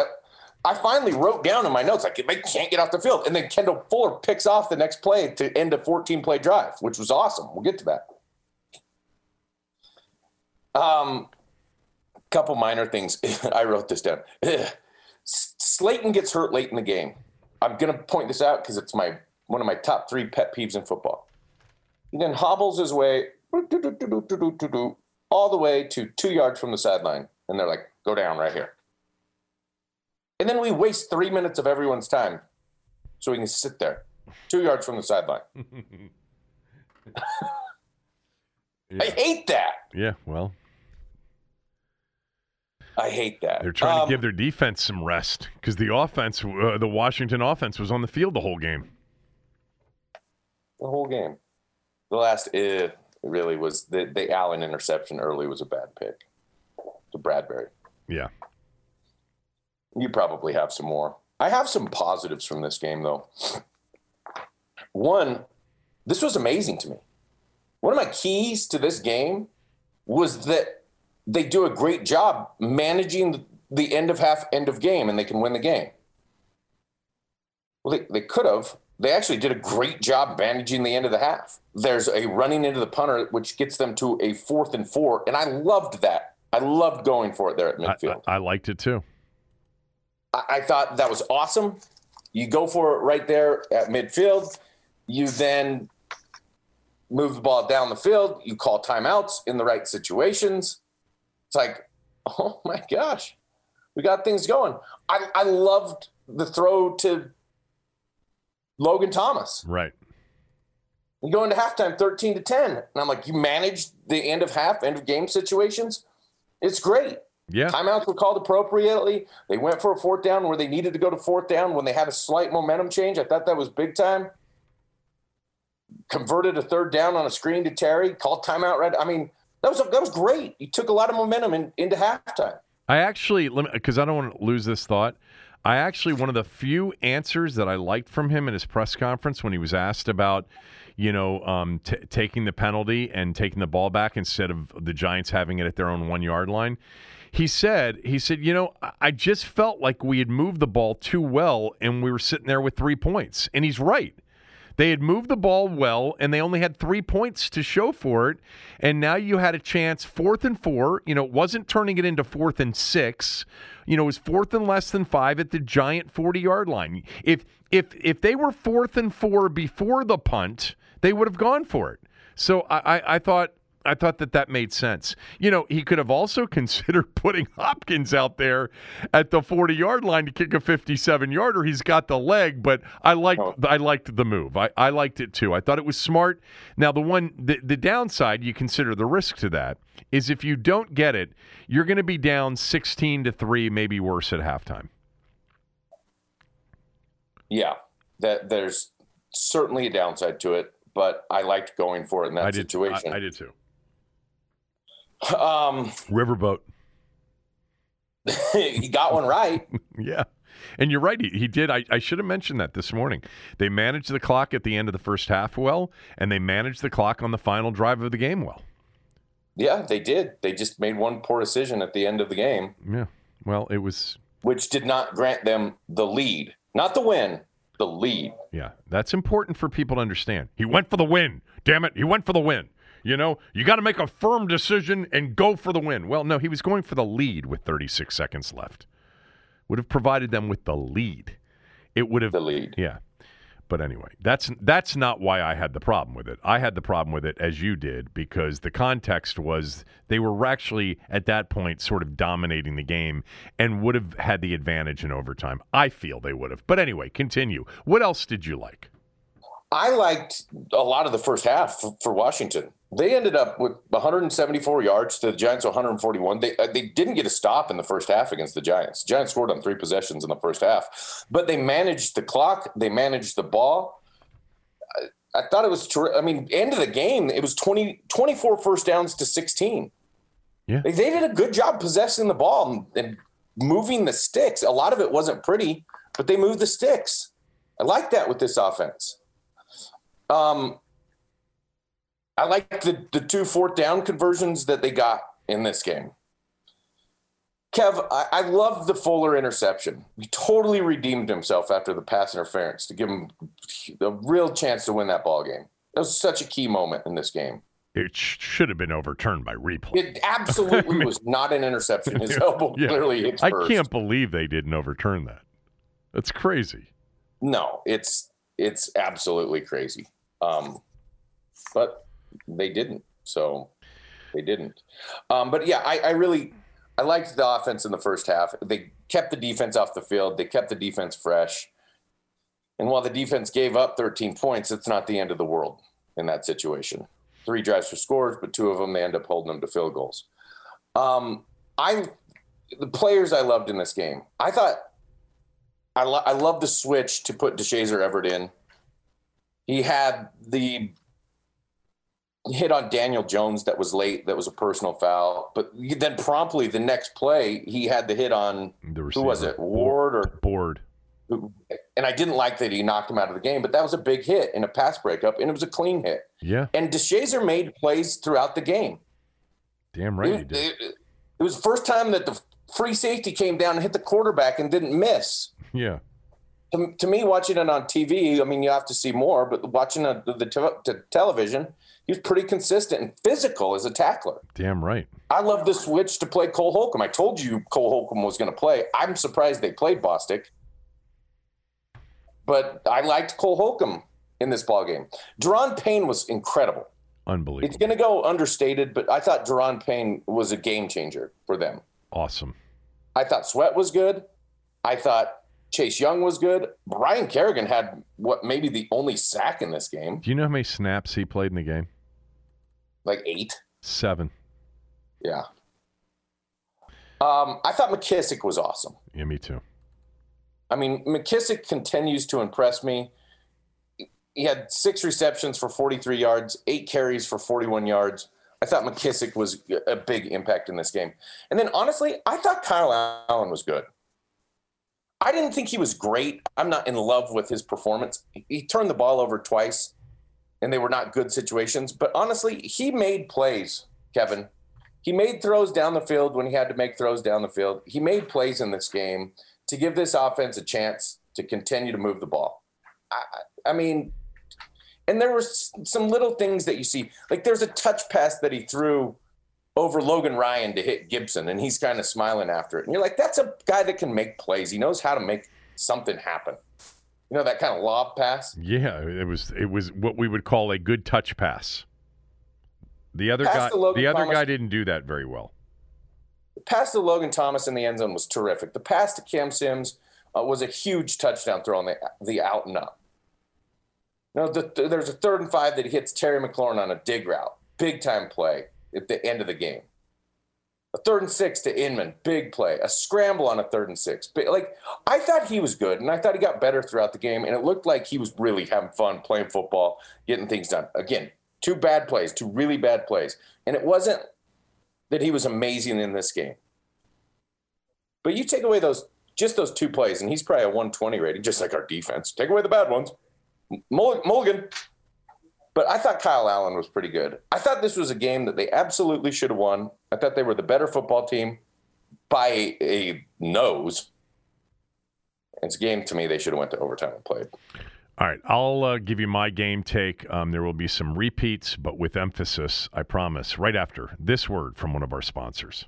I finally wrote down in my notes like they can't get off the field, and then Kendall Fuller picks off the next play to end a 14 play drive, which was awesome. We'll get to that. Um, couple minor things. I wrote this down. Slayton gets hurt late in the game. I'm gonna point this out because it's my one of my top three pet peeves in football. He then hobbles his way all the way to two yards from the sideline, and they're like, "Go down right here." And then we waste three minutes of everyone's time so we can sit there two yards from the sideline. Yeah. I hate that. Yeah. Well, I hate that. they're trying Um, to give their defense some rest because the offense, uh, the Washington offense, was on the field the whole game. the whole game. The last eh, really was the, the Allen interception early was a bad pick to Bradberry. Yeah. You probably have some more. I have some positives from this game, though. One, this was amazing to me. One of my keys to this game was that they do a great job managing the end of half, end of game, and they can win the game. Well, they, they could have. They actually did a great job managing the end of the half. There's a running into the punter, which gets them to a fourth and four, and I loved that. I loved going for it there at I, midfield. I, I liked it too. I, I thought that was awesome. You go for it right there at midfield. You then move the ball down the field. You call timeouts in the right situations. It's like, oh my gosh, we got things going. I, I loved the throw to Logan Thomas. Right. You go into halftime 13 to 10. And I'm like, you managed the end of half, end of game situations. It's great. Yeah. Timeouts were called appropriately. They went for a fourth down where they needed to go to fourth down when they had a slight momentum change. I thought that was big time. Converted a third down on a screen to Terry. Called timeout right. I mean, that was that was great. You took a lot of momentum in, into halftime. I actually, because I don't want to lose this thought. I actually one of the few answers that I liked from him in his press conference when he was asked about, you know, um, t- taking the penalty and taking the ball back instead of the Giants having it at their own one yard line. He said, he said, you know, I just felt like we had moved the ball too well and we were sitting there with three points. And he's right. They had moved the ball well, and they only had three points to show for it. And now you had a chance, fourth and four. You know, it wasn't turning it into fourth and six. You know, it was fourth and less than five at the giant forty-yard line. If if if they were fourth and four before the punt, they would have gone for it. So I, I, I thought I thought that that made sense. You know, he could have also considered putting Hopkins out there at the 40 yard line to kick a 57 yarder. He's got the leg, but I liked Oh. I liked the move. I, I liked it too. I thought it was smart. Now the one the, the downside you consider the risk to that is if you don't get it, you're going to be down 16 to 3, maybe worse at halftime. Yeah, that there's certainly a downside to it, but I liked going for it in that I did situation. I, I did too. Um, Riverboat. he got one right. Yeah. And you're right. He, he did. I, I should have mentioned that this morning. They managed the clock at the end of the first half well, and they managed the clock on the final drive of the game well. Yeah, they did. They just made one poor decision at the end of the game, Yeah. Well, it was, which did not grant them the lead, not the win, the lead. yeah. That's important for people to understand. He went for the win. Damn it. He went for the win. You know, you got to make a firm decision and go for the win. Well, no, he was going for the lead with 36 seconds left. Would have provided them with the lead. It would have The lead. Yeah. But anyway, that's that's not why I had the problem with it. I had the problem with it as you did because the context was they were actually at that point sort of dominating the game and would have had the advantage in overtime. I feel they would have. But anyway, continue. What else did you like? I liked a lot of the first half for, for Washington. They ended up with 174 yards to the Giants 141. They uh, they didn't get a stop in the first half against the Giants. Giants scored on three possessions in the first half, but they managed the clock. They managed the ball. I, I thought it was. Ter- I mean, end of the game, it was 20, 24 first downs to 16. Yeah. They, they did a good job possessing the ball and, and moving the sticks. A lot of it wasn't pretty, but they moved the sticks. I like that with this offense. Um, I like the, the two fourth down conversions that they got in this game. Kev, I, I love the Fuller interception. He totally redeemed himself after the pass interference to give him a real chance to win that ball game. That was such a key moment in this game. It sh- should have been overturned by replay. It absolutely was not an interception. His elbow Yeah. clearly hit I first. can't believe they didn't overturn that. That's crazy. No, it's it's absolutely crazy. Um, but they didn't. So they didn't. Um, but yeah, I, I really I liked the offense in the first half. They kept the defense off the field. They kept the defense fresh. And while the defense gave up 13 points, it's not the end of the world in that situation. Three drives for scores, but two of them they end up holding them to field goals. Um, I the players I loved in this game. I thought I, lo- I love the switch to put Deshazor Everett in. He had the hit on Daniel Jones that was late, that was a personal foul. But then promptly the next play, he had the hit on The who was it, Ward or Board. and I didn't like that he knocked him out of the game, but that was a big hit in a pass breakup, and it was a clean hit. Yeah. And Deshazor made plays throughout the game. Damn right he It, did. it- it was the first time that the free safety came down and hit the quarterback and didn't miss. Yeah. to, to me, watching it on TV, I mean, you have to see more, but watching it, the, the, te- the television, he was pretty consistent and physical as a tackler. Damn right. I love the switch to play Cole Holcomb. I told you Cole Holcomb was going to play. I'm surprised they played Bostic, but I liked Cole Holcomb in this ball game. Daron Payne was incredible. Unbelievable. It's going to go understated, but I thought Daron Payne was a game changer for them. awesome. I thought Sweat was good. I thought Chase Young was good. Ryan Kerrigan had what maybe the only sack in this game, Do you know how many snaps he played in the game? Like eight. Seven. Yeah. Um, I thought McKissick was awesome. Yeah, me too. I mean, McKissick continues to impress me. He had six receptions for 43 yards, eight carries for 41 yards. I thought McKissick was a big impact in this game. And then honestly, I thought Kyle Allen was good. I didn't think he was great. I'm not in love with his performance. He turned the ball over twice, and they were not good situations. But honestly, he made plays, Kevin. He made throws down the field when he had to make throws down the field. He made plays in this game to give this offense a chance to continue to move the ball. I, I mean, and there were some little things that you see. Like there's a touch pass that he threw over Logan Ryan to hit Gibson, and he's kind of smiling after it. And you're like, that's a guy that can make plays. He knows how to make something happen. You know that kind of lob pass. Yeah, it was it was what we would call a good touch pass. The other pass guy, the other Thomas, guy didn't do that very well. The pass to Logan Thomas in the end zone was terrific. The pass to Cam Sims uh, was a huge touchdown throw on the the out and up. You know, the, the, there's a third and five that hits Terry McLaurin on a dig route, big time play at the end of the game. A third and six to Inman, big play. A scramble on a third and six. But like I thought he was good, and I thought he got better throughout the game, and it looked like he was really having fun playing football, getting things done. Again, two bad plays, two really bad plays, and it wasn't that he was amazing in this game. But you take away those just those two plays, and he's probably a 120 rating, just like our defense. Take away the bad ones. Mulligan, but I thought Kyle Allen was pretty good. I thought this was a game that they absolutely should have won. I thought they were the better football team by a nose. It's a game to me they should have went to overtime and played. All right, I'll uh, give you my game take. Um, there will be some repeats, but with emphasis, I promise, right after this word from one of our sponsors.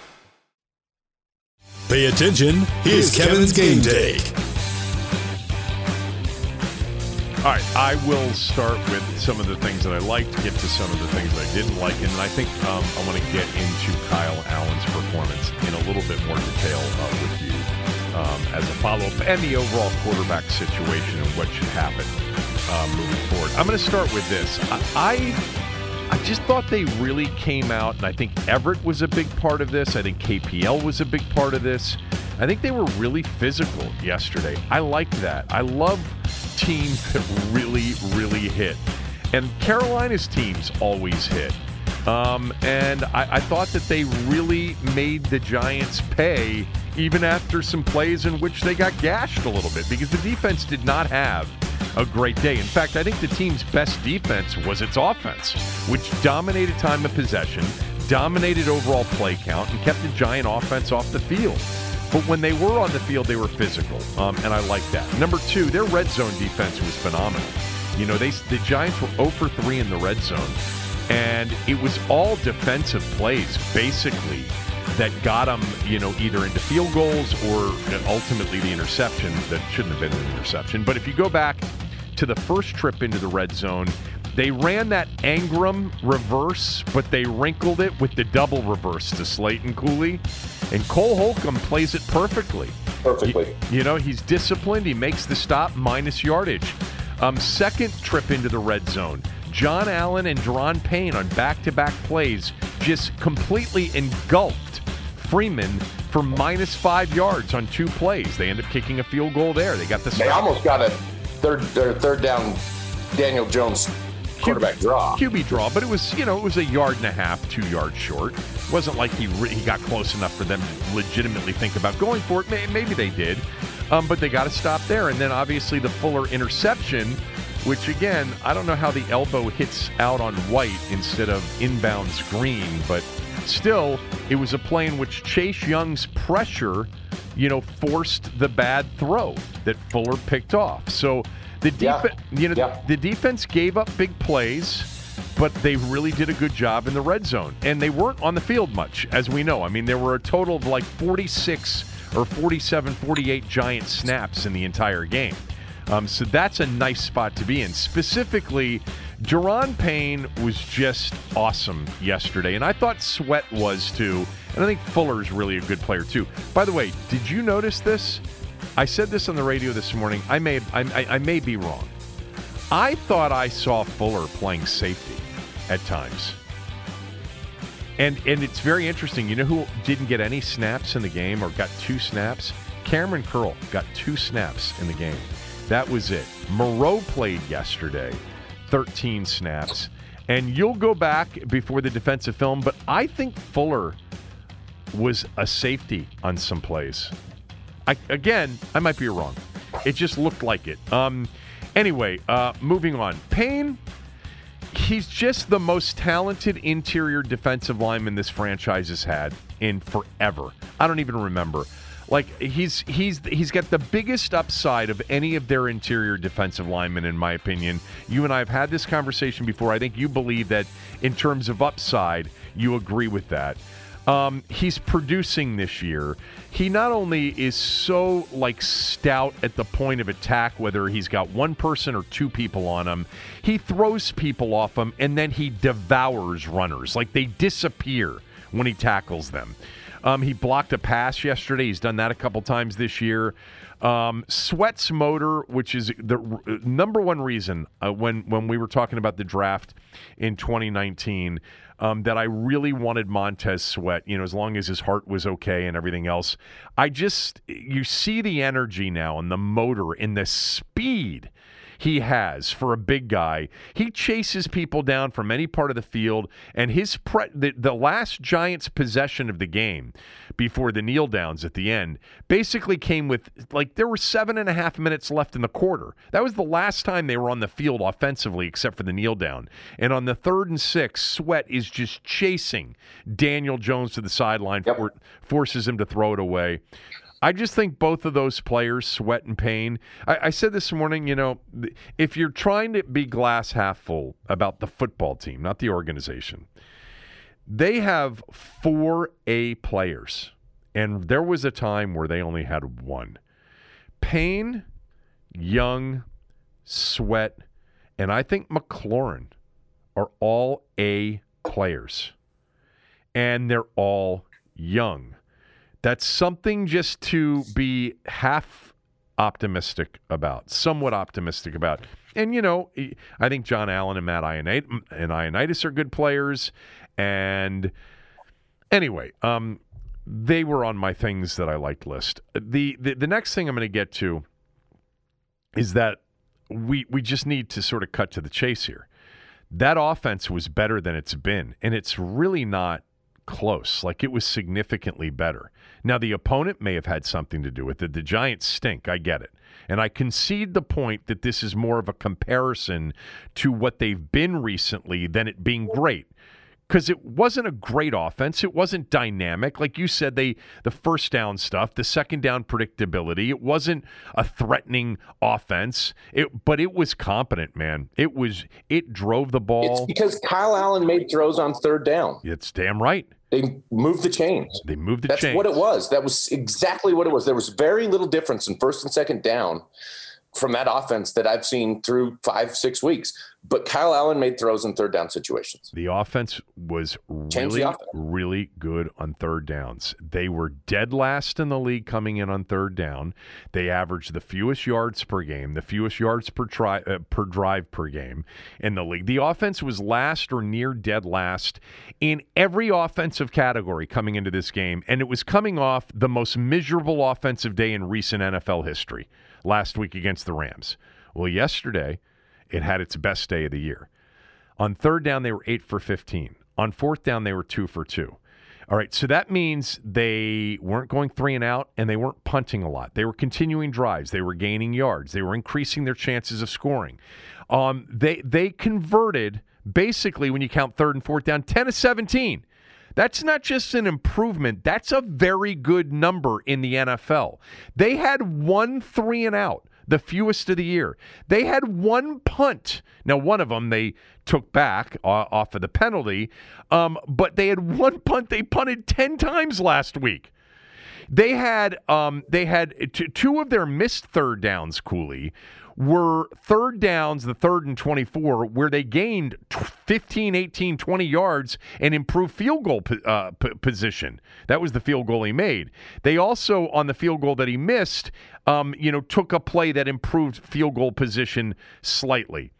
Pay attention. Here's, Here's Kevin's, Kevin's game take. All right, I will start with some of the things that I liked, get to some of the things that I didn't like, and I think um, I want to get into Kyle Allen's performance in a little bit more detail uh, with you um, as a follow-up and the overall quarterback situation and what should happen uh, moving forward. I'm going to start with this. I, I I just thought they really came out, and I think Everett was a big part of this. I think KPL was a big part of this. I think they were really physical yesterday. I like that. I love teams that really, really hit. And Carolina's teams always hit. Um, and I, I, thought that they really made the Giants pay, even after some plays in which they got gashed a little bit, because the defense did not have a great day. In fact, I think the team's best defense was its offense, which dominated time of possession, dominated overall play count, and kept the Giant offense off the field. But when they were on the field, they were physical, um, and I like that. Number two, their red zone defense was phenomenal. You know, they the Giants were 0 for 3 in the red zone, and it was all defensive plays, basically, that got them, you know, either into field goals or ultimately the interception that shouldn't have been an interception. But if you go back to the first trip into the red zone, they ran that Engram reverse, but they wrinkled it with the double reverse to Slayton Cooley. And Cole Holcomb plays it perfectly. Perfectly. You, you know, he's disciplined. He makes the stop minus yardage. Um, second trip into the red zone. John Allen and Daron Payne on back to back plays just completely engulfed Freeman for minus five yards on two plays. They end up kicking a field goal there. They got the. They almost got a third third down Daniel Jones quarterback draw. QB draw, but it was you know it was a yard and a half, two yards short. It wasn't like he re- he got close enough for them to legitimately think about going for it. Maybe they did, um, but they got to stop there. And then obviously the Fuller interception which again, I don't know how the elbow hits out on white instead of inbounds green, but still, it was a play in which Chase Young's pressure, you know, forced the bad throw that Fuller picked off. So the Yeah. defense, you know, Yeah. the defense gave up big plays, but they really did a good job in the red zone. And they weren't on the field much, as we know. I mean, there were a total of like 46 or 47, 48 giant snaps in the entire game. Um, so that's a nice spot to be in. Specifically, Daron Payne was just awesome yesterday, and I thought Sweat was too. And I think Fuller's really a good player too. By the way, did you notice this? I said this on the radio this morning. I may I, I, may be wrong. I thought I saw Fuller playing safety at times. And and it's very interesting. You know who didn't get any snaps in the game or got two snaps? Kamren Curl got two snaps in the game. That was it. Moreau played yesterday, 13 snaps. And you'll go back before the defensive film, but I think Fuller was a safety on some plays. I, again, I might be wrong. It just looked like it. Um, anyway, uh, moving on. Payne, he's just the most talented interior defensive lineman this franchise has had in forever. I don't even remember. Like he's he's he's got the biggest upside of any of their interior defensive linemen, in my opinion. You and I have had this conversation before. I think you believe that in terms of upside, you agree with that. Um, he's producing this year. He not only is so like stout at the point of attack, whether he's got one person or two people on him, he throws people off him and then he devours runners. Like they disappear when he tackles them. Um, he blocked a pass yesterday. He's done that a couple times this year. Um, Sweat's motor, which is the r- number one reason uh, when when we were talking about the draft in 2019 um, that I really wanted Montez Sweat. You know, as long as his heart was okay and everything else. I just you see the energy now and the motor and the speed he has for a big guy. He chases people down from any part of the field, and his pre- the, the last Giants possession of the game before the kneel downs at the end basically came with like there were seven and a half minutes left in the quarter. That was the last time they were on the field offensively, except for the kneel down. And on the third and six, Sweat is just chasing Daniel Jones to the sideline, Yep. for, forces him to throw it away. I just think both of those players, Sweat and Payne. I, I said this morning, you know, if you're trying to be glass half full about the football team, not the organization, they have four A players. And there was a time where they only had one. Payne, Young, Sweat, and I think McLaurin are all A players. And they're all young. That's something just to be half optimistic about, somewhat optimistic about. And you know, I think John Allen and Matt Ionite and Ioannidis are good players. And anyway, um, they were on my things that I liked list. The the, the next thing I'm going to get to is that we we just need to sort of cut to the chase here. That offense was better than it's been, and it's really not close. Like it was significantly better. Now the opponent may have had something to do with it. The Giants stink. I get it. And I concede the point that this is more of a comparison to what they've been recently than it being great. Because it wasn't a great offense. It wasn't dynamic. Like you said, they the first down stuff, the second down predictability. It wasn't a threatening offense. It but it was competent, man. It was it drove the ball. It's because Kyle Allen made throws on third down. It's damn right. They moved the chains. They moved the chains. That's chains. what it was. That was exactly what it was. There was very little difference in first and second down from that offense that I've seen through five, six weeks. But Kyle Allen made throws in third down situations. The offense was really, offense. really good on third downs. They were dead last in the league coming in on third down. They averaged the fewest yards per game, the fewest yards per tri- uh, per drive per game in the league. The offense was last or near dead last in every offensive category coming into this game, and it was coming off the most miserable offensive day in recent NFL history last week against the Rams. Well, yesterday it had its best day of the year. On third down, they were eight for 15. On fourth down, they were two for two. All right, so that means they weren't going three and out and they weren't punting a lot. They were continuing drives, they were gaining yards, they were increasing their chances of scoring. Um, they they converted basically when you count third and fourth down 10 to 17. That's not just an improvement, that's a very good number in the NFL. They had one three and out the fewest of the year. They had one punt. Now, one of them they took back uh, off of the penalty, um, but they had one punt they punted 10 times last week. They had um, they had t- two of their missed third downs, Cooley, were third downs, the third and 24, where they gained 15, 18, 20 yards and improved field goal uh, p- position. That was the field goal he made. They also, on the field goal that he missed, um, you know, took a play that improved field goal position slightly.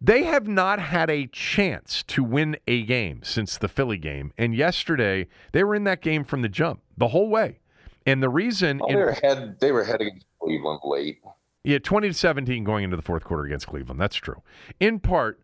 They have not had a chance to win a game since the Philly game. And yesterday, they were in that game from the jump the whole way. And the reason well, they were ahead they were heading Cleveland late. Yeah, 20 to 17 going into the fourth quarter against Cleveland. That's true. In part,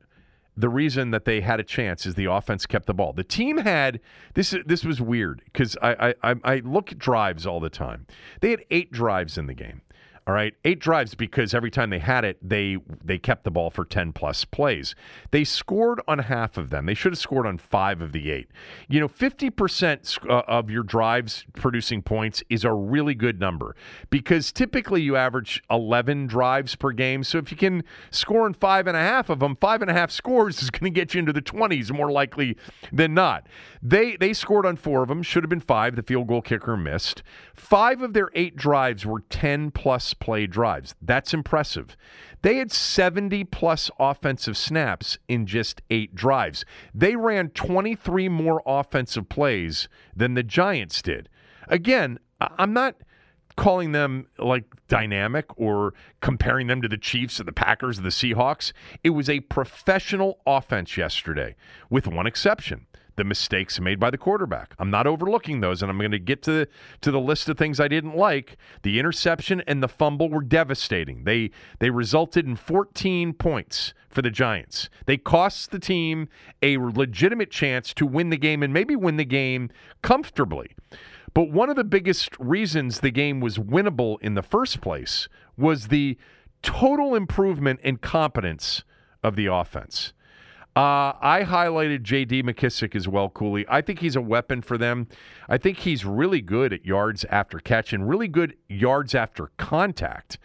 the reason that they had a chance is the offense kept the ball. The team had this. This was weird because I, I I look at drives all the time. They had eight drives in the game. All right, eight drives because every time they had it, they they kept the ball for ten plus plays. They scored on half of them. They should have scored on five of the eight. You know, fifty percent uh, of your drives producing points is a really good number because typically you average eleven drives per game. So if you can score on five and a half of them, five and a half scores is going to get you into the twenties more likely than not. They they scored on four of them. Should have been five. The field goal kicker missed. Five of their eight drives were ten plus play drives. That's impressive. They had 70 plus offensive snaps in just eight drives. They ran 23 more offensive plays than the Giants did. Again, I'm not calling them like dynamic or comparing them to the Chiefs or the Packers or the Seahawks. It was a professional offense yesterday, with one exception the mistakes made by the quarterback. I'm not overlooking those, and I'm going to get to the, to the list of things I didn't like. The interception and the fumble were devastating. They they resulted in 14 points for the Giants. They cost the team a legitimate chance to win the game and maybe win the game comfortably. But one of the biggest reasons the game was winnable in the first place was the total improvement in competence of the offense. Uh, I highlighted J.D. McKissick as well, Cooley. I think he's a weapon for them. I think he's really good at yards after catch and really good yards after contact.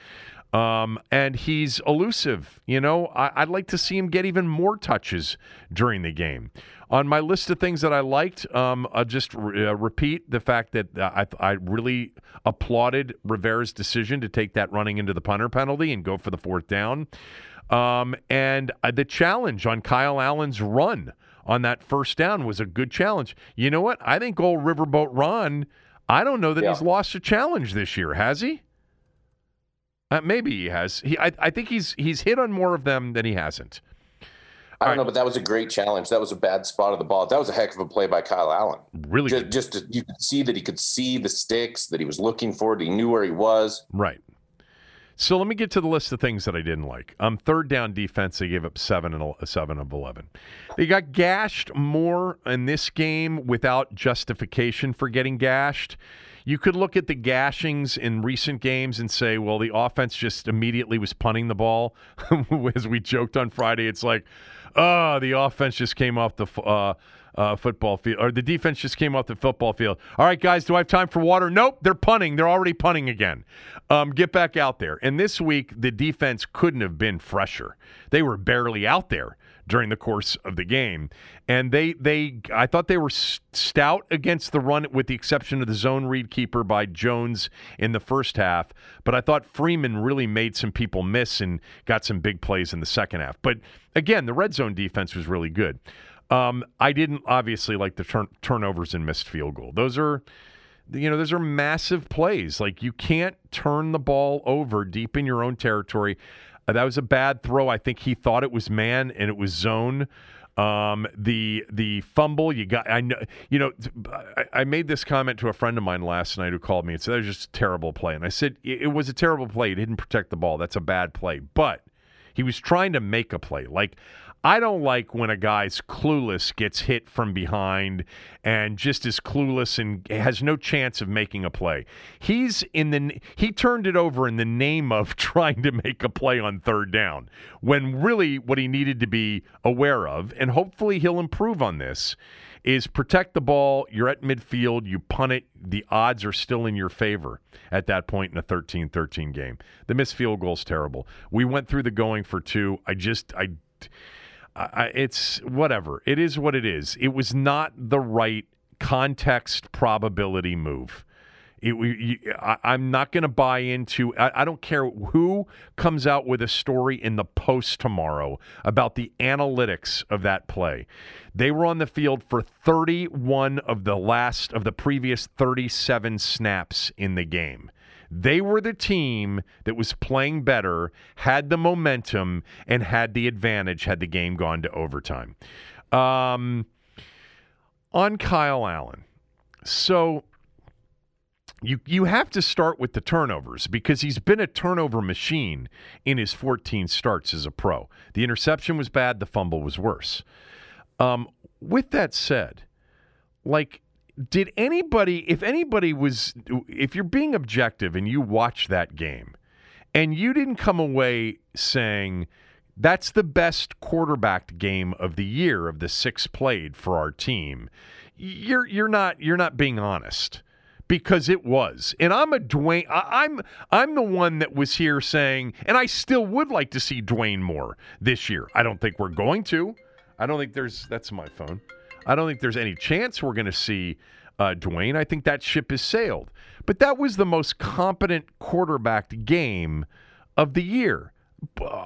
Um, and he's elusive. You know, I, would like to see him get even more touches during the game. On my list of things that I liked, um, I'll just re- uh, repeat the fact that uh, I, I really applauded Rivera's decision to take that running into the punter penalty and go for the fourth down. Um, and uh, the challenge on Kyle Allen's run on that first down was a good challenge. You know what? I think old Riverboat Ron, I don't know that yeah. he's lost a challenge this year, has he? Uh, maybe he has. He, I, I, think he's he's hit on more of them than he hasn't. I don't right. know, but that was a great challenge. That was a bad spot of the ball. That was a heck of a play by Kyle Allen. Really, just, just to, you could see that he could see the sticks, that he was looking for it. He knew where he was. Right. So let me get to the list of things that I didn't like. Um, third down defense, they gave up seven and seven of eleven. They got gashed more in this game without justification for getting gashed. You could look at the gashings in recent games and say, well, the offense just immediately was punting the ball. As we joked on Friday, it's like, oh, the offense just came off the. Uh, uh, football field, or the defense just came off the football field. All right, guys, do I have time for water? Nope, they're punting. They're already punting again. Um, get back out there. And this week, the defense couldn't have been fresher. They were barely out there during the course of the game, and they they I thought they were stout against the run, with the exception of the zone read keeper by Jones in the first half. But I thought Freeman really made some people miss and got some big plays in the second half. But again, the red zone defense was really good. Um, I didn't obviously like the turn- turnovers and missed field goal. Those are, you know, those are massive plays. Like you can't turn the ball over deep in your own territory. Uh, that was a bad throw. I think he thought it was man and it was zone. Um, the the fumble you got. I know. You know. I, I, made this comment to a friend of mine last night who called me and said that was just a terrible play. And I said it, it was a terrible play. He didn't protect the ball. That's a bad play. But he was trying to make a play. Like I don't like when a guy's clueless gets hit from behind and just is clueless and has no chance of making a play. He's in the he turned it over in the name of trying to make a play on third down when really what he needed to be aware of and hopefully he'll improve on this is protect the ball, you're at midfield, you punt it, the odds are still in your favor at that point in a 13-13 game. The missed field goal is terrible. We went through the going for two. I just I It's whatever. It is what it is. It was not the right context probability move. It, you, I, am not going to buy into. I, I, don't care who comes out with a story in the post tomorrow about the analytics of that play. They were on the field for 31 of the last of the previous 37 snaps in the game. They were the team that was playing better, had the momentum, and had the advantage had the game gone to overtime. Um, on Kyle Allen. So you you have to start with the turnovers because he's been a turnover machine in his 14 starts as a pro. The interception was bad, the fumble was worse. Um, with that said, like did anybody, if anybody was, if you're being objective and you watch that game and you didn't come away saying, that's the best quarterbacked game of the year of the six played for our team. You're you're not you're not being honest because it was. And I'm a Dwayne. I, am I'm, I'm the one that was here saying, and I still would like to see Dwayne more this year. I don't think we're going to. I don't think there's. That's my phone. I don't think there's any chance we're going to see uh, Dwayne. I think that ship has sailed. But that was the most competent quarterback game of the year.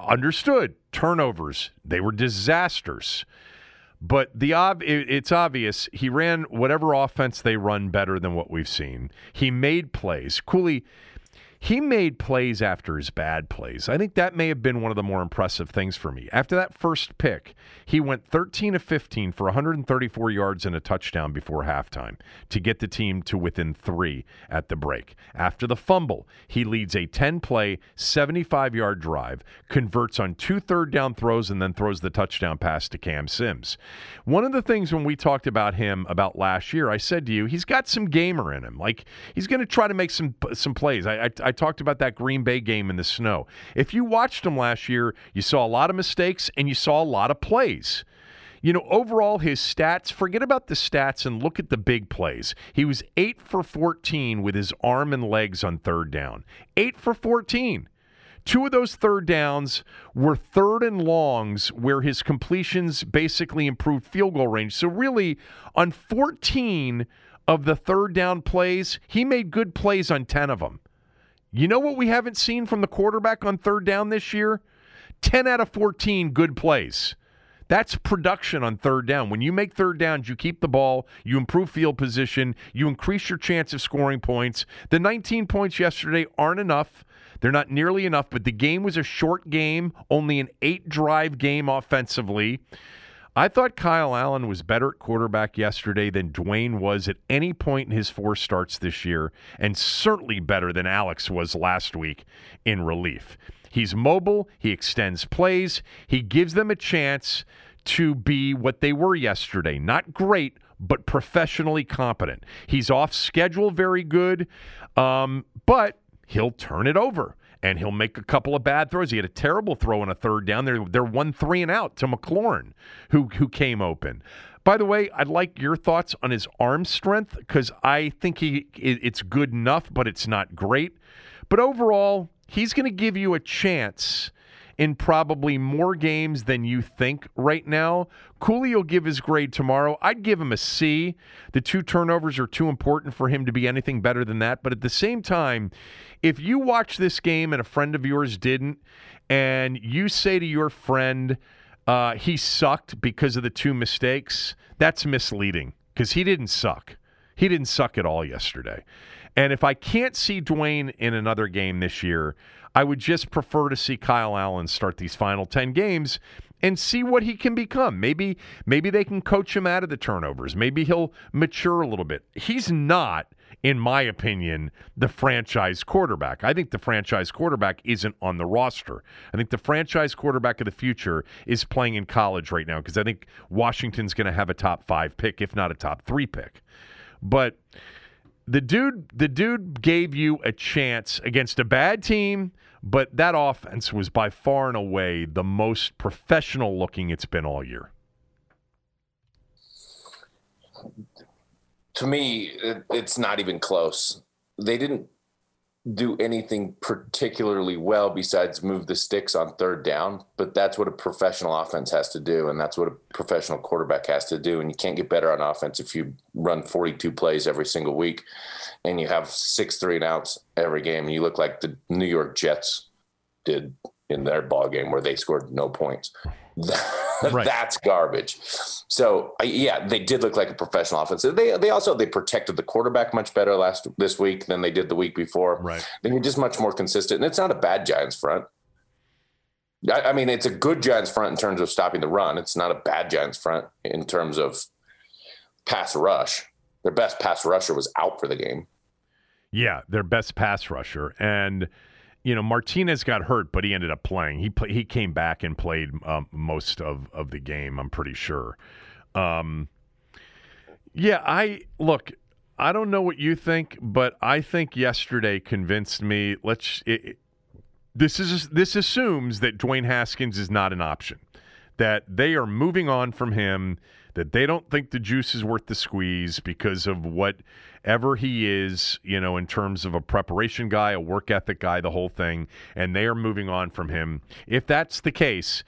Understood. Turnovers, they were disasters. But the ob- it's obvious he ran whatever offense they run better than what we've seen. He made plays. Cooley he made plays after his bad plays. I think that may have been one of the more impressive things for me. After that first pick, he went 13 of 15 for 134 yards and a touchdown before halftime to get the team to within three at the break. After the fumble, he leads a 10 play, 75 yard drive, converts on two third down throws, and then throws the touchdown pass to Cam Sims. One of the things when we talked about him about last year, I said to you, he's got some gamer in him. Like he's going to try to make some some plays. I, I, I talked about that Green Bay game in the snow. If you watched him last year, you saw a lot of mistakes and you saw a lot of plays. You know, overall, his stats, forget about the stats and look at the big plays. He was 8 for 14 with his arm and legs on third down. 8 for 14. Two of those third downs were third and longs where his completions basically improved field goal range. So, really, on 14 of the third down plays, he made good plays on 10 of them. You know what we haven't seen from the quarterback on third down this year? 10 out of 14 good plays. That's production on third down. When you make third downs, you keep the ball, you improve field position, you increase your chance of scoring points. The 19 points yesterday aren't enough. They're not nearly enough, but the game was a short game, only an eight drive game offensively. I thought Kyle Allen was better at quarterback yesterday than Dwayne was at any point in his four starts this year, and certainly better than Alex was last week in relief. He's mobile, he extends plays, he gives them a chance to be what they were yesterday. Not great, but professionally competent. He's off schedule very good, um, but he'll turn it over and he'll make a couple of bad throws. He had a terrible throw on a third down. They're, they're one three and out to McLaurin, who, who came open. By the way, I'd like your thoughts on his arm strength because I think he it's good enough, but it's not great. But overall, he's going to give you a chance in probably more games than you think right now. Cooley will give his grade tomorrow. I'd give him a C. The two turnovers are too important for him to be anything better than that. But at the same time, if you watch this game and a friend of yours didn't, and you say to your friend, uh, he sucked because of the two mistakes, that's misleading because he didn't suck. He didn't suck at all yesterday. And if I can't see Dwayne in another game this year, I would just prefer to see Kyle Allen start these final 10 games and see what he can become. Maybe maybe they can coach him out of the turnovers. Maybe he'll mature a little bit. He's not in my opinion, the franchise quarterback. I think the franchise quarterback isn't on the roster. I think the franchise quarterback of the future is playing in college right now because I think Washington's going to have a top five pick, if not a top three pick. But the dude, the dude gave you a chance against a bad team, but that offense was by far and away the most professional looking it's been all year. to me, it, it's not even close. They didn't do anything particularly well besides move the sticks on third down, but that's what a professional offense has to do, and that's what a professional quarterback has to do. And you can't get better on offense if you run 42 plays every single week and you have six three and outs every game. And you look like the New York Jets did in their ball game where they scored no points. right. That's garbage. So yeah, they did look like a professional offense. They they also they protected the quarterback much better last this week than they did the week before. Right. They were just much more consistent, and it's not a bad Giants front. I, I mean, it's a good Giants front in terms of stopping the run. It's not a bad Giants front in terms of pass rush. Their best pass rusher was out for the game. Yeah, their best pass rusher and you know, Martinez got hurt, but he ended up playing. He play, he came back and played um, most of, of the game. I'm pretty sure. Um, yeah, I look. I don't know what you think, but I think yesterday convinced me. Let's. It, this is this assumes that Dwayne Haskins is not an option. That they are moving on from him. That they don't think the juice is worth the squeeze because of what ever he is, you know, in terms of a preparation guy, a work ethic guy, the whole thing, and they are moving on from him. If that's the case,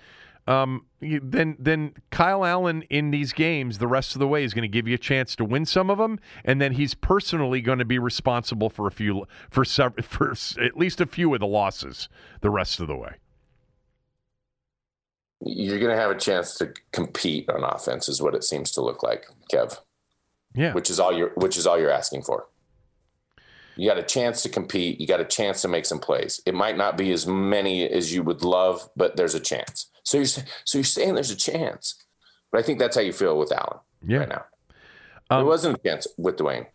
um, then then Kyle Allen in these games the rest of the way is going to give you a chance to win some of them, and then he's personally going to be responsible for a few for for at least a few of the losses the rest of the way. You're going to have a chance to compete on offense, is what it seems to look like, Kev. Yeah. Which is all you're which is all you're asking for. You got a chance to compete, you got a chance to make some plays. It might not be as many as you would love, but there's a chance. So you're so you're saying there's a chance. But I think that's how you feel with Allen yeah. right now. Um, there wasn't a chance with Dwayne.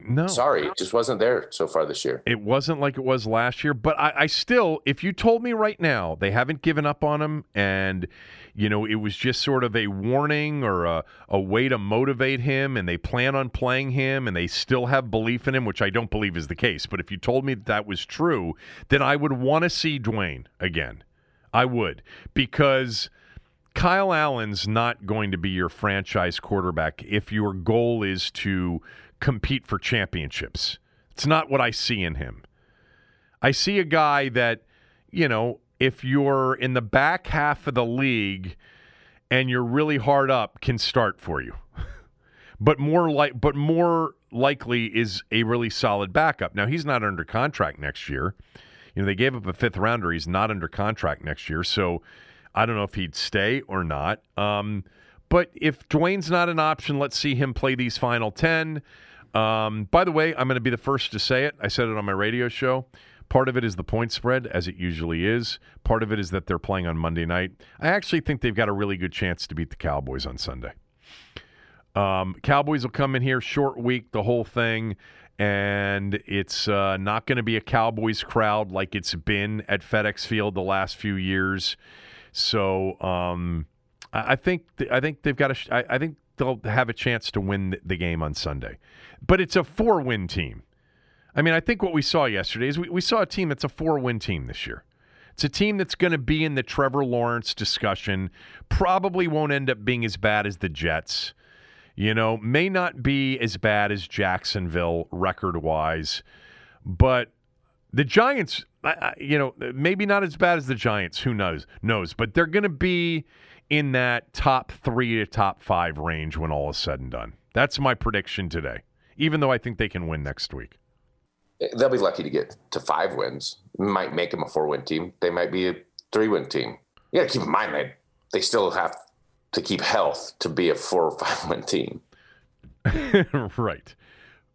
No. Sorry, it just wasn't there so far this year. It wasn't like it was last year, but I, I, still, if you told me right now they haven't given up on him and, you know, it was just sort of a warning or a, a way to motivate him and they plan on playing him and they still have belief in him, which I don't believe is the case. But if you told me that, that was true, then I would want to see Dwayne again. I would because. Kyle Allen's not going to be your franchise quarterback if your goal is to compete for championships. It's not what I see in him. I see a guy that, you know, if you're in the back half of the league and you're really hard up, can start for you. but more like but more likely is a really solid backup. Now he's not under contract next year. You know, they gave up a fifth rounder. He's not under contract next year. So I don't know if he'd stay or not. Um, but if Dwayne's not an option, let's see him play these final 10. Um, by the way, I'm going to be the first to say it. I said it on my radio show. Part of it is the point spread, as it usually is. Part of it is that they're playing on Monday night. I actually think they've got a really good chance to beat the Cowboys on Sunday. Um, Cowboys will come in here, short week, the whole thing, and it's uh, not going to be a Cowboys crowd like it's been at FedEx Field the last few years. So um, I, think th- I think they've got a. I, I think they'll have a chance to win the game on Sunday. But it's a four win team. I mean, I think what we saw yesterday is we, we saw a team that's a four win team this year. It's a team that's going to be in the Trevor Lawrence discussion. Probably won't end up being as bad as the Jets. You know, may not be as bad as Jacksonville record wise, but the Giants, you know, maybe not as bad as the Giants. Who knows? Knows, but they're going to be in that top three to top five range when all is said and done. That's my prediction today, even though I think they can win next week. They'll be lucky to get to five wins. Might make them a four win team. They might be a three win team. You got to keep in mind that they still have to keep health to be a four or five win team. right.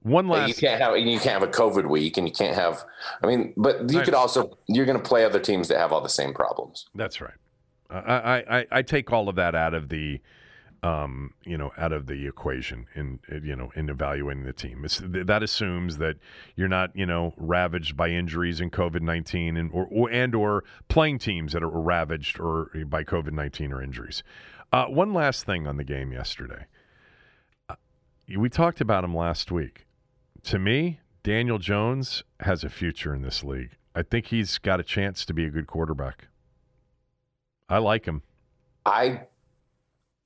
One last. You can't have you can't have a COVID week, and you can't have. I mean, but you could also you're going to play other teams that have all the same problems. That's right. I, I, I take all of that out of the um, you know, out of the equation in you know in evaluating the team. It's, that assumes that you're not you know ravaged by injuries and COVID nineteen and or, or and or playing teams that are ravaged or by COVID nineteen or injuries. Uh, one last thing on the game yesterday. Uh, we talked about him last week. To me, Daniel Jones has a future in this league. I think he's got a chance to be a good quarterback. I like him. I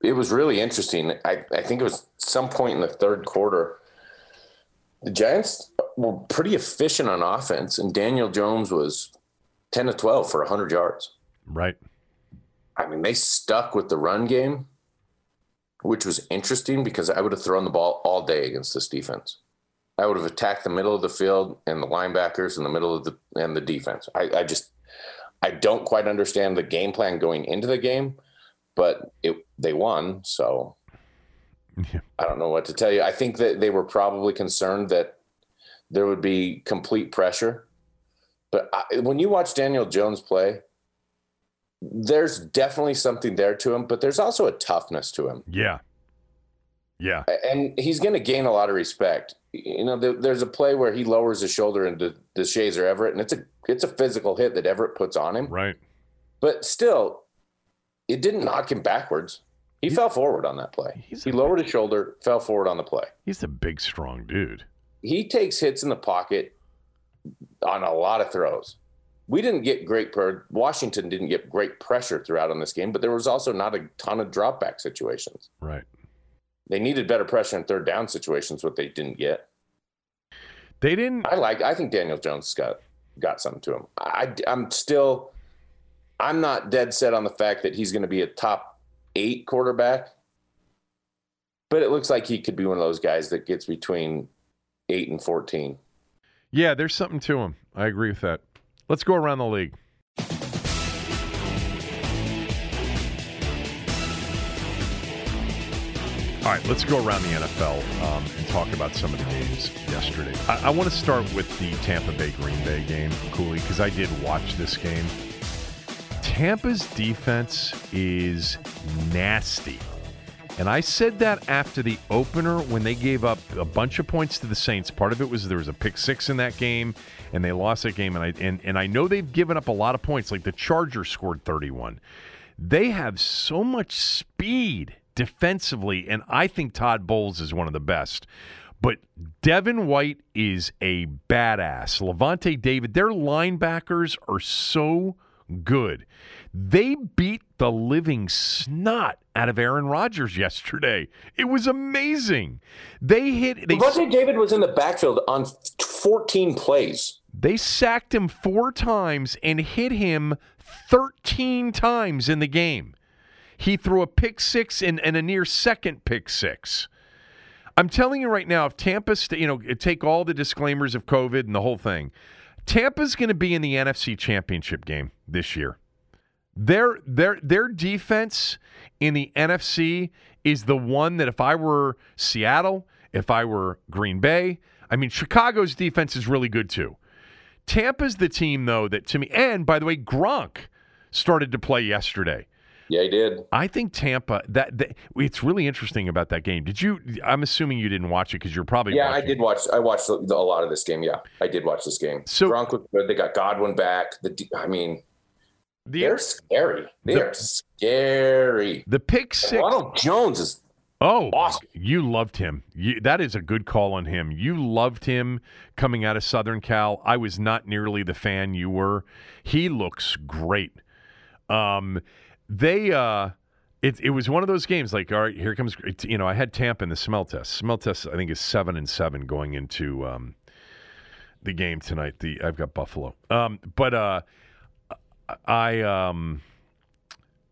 it was really interesting. I, I think it was some point in the third quarter. The Giants were pretty efficient on offense, and Daniel Jones was 10 to 12 for 100 yards. Right. I mean, they stuck with the run game, which was interesting because I would have thrown the ball all day against this defense. I would have attacked the middle of the field and the linebackers in the middle of the and the defense. I, I just I don't quite understand the game plan going into the game but it they won. So yeah. I don't know what to tell you. I think that they were probably concerned that there would be complete pressure. But I, when you watch Daniel Jones play, there's definitely something there to him, but there's also a toughness to him. Yeah. Yeah. And he's going to gain a lot of respect. You know, there's a play where he lowers his shoulder into Deshazor Everett, and it's a it's a physical hit that Everett puts on him. Right. But still, it didn't knock him backwards. He fell forward on that play. he lowered big, his shoulder, fell forward on the play. He's a big, strong dude. He takes hits in the pocket on a lot of throws. We didn't get great. Washington didn't get great pressure throughout on this game, but there was also not a ton of drop back situations. Right. They needed better pressure in third down situations, what they didn't get. They didn't. I like. I think Daniel Jones got got something to him. I, I'm still I'm not dead set on the fact that he's going to be a top eight quarterback, but it looks like he could be one of those guys that gets between eight and 14. Yeah, there's something to him. I agree with that. Let's go around the league. All right, let's go around the NFL um, and talk about some of the games yesterday. I, I want to start with the Tampa Bay Green Bay game, Cooley, because I did watch this game. Tampa's defense is nasty. And I said that after the opener when they gave up a bunch of points to the Saints. Part of it was there was a pick six in that game, and they lost that game. And I and, and I know they've given up a lot of points. Like the Chargers scored 31. They have so much speed defensively, and I think Todd Bowles is one of the best. But Devin White is a badass. Lavonte David, their linebackers are so good. They beat the living snot out of Aaron Rodgers yesterday. It was amazing. They hit. They, Devontae David was in the backfield on 14 plays. They sacked him four times and hit him 13 times in the game. He threw a pick six and, and a near second pick six. I'm telling you right now, if Tampa, you know, take all the disclaimers of COVID and the whole thing, Tampa's going to be in the NFC Championship game this year. Their their their defense in the NFC is the one that if I were Seattle, if I were Green Bay, I mean Chicago's defense is really good too. Tampa's the team though that to me and by the way Gronk started to play yesterday. Yeah, he did. I think Tampa. That, that, it's really interesting about that game. Did you? I'm assuming you didn't watch it because you're probably. Yeah, watching. I did watch. I watched a lot of this game. Yeah, I did watch this game. So Gronk looked good. They got Godwin back. The I mean, the, they're scary. They the, are scary. The pick six. Ronald Jones is. Oh, awesome. you loved him. You, that is a good call on him. You loved him coming out of Southern Cal. I was not nearly the fan you were. He looks great. Um, they uh it, it was one of those games like all right here comes you know i had tampa in the smell test. Smell test i think is seven and seven going into um the game tonight. The i've got buffalo. Um but uh i um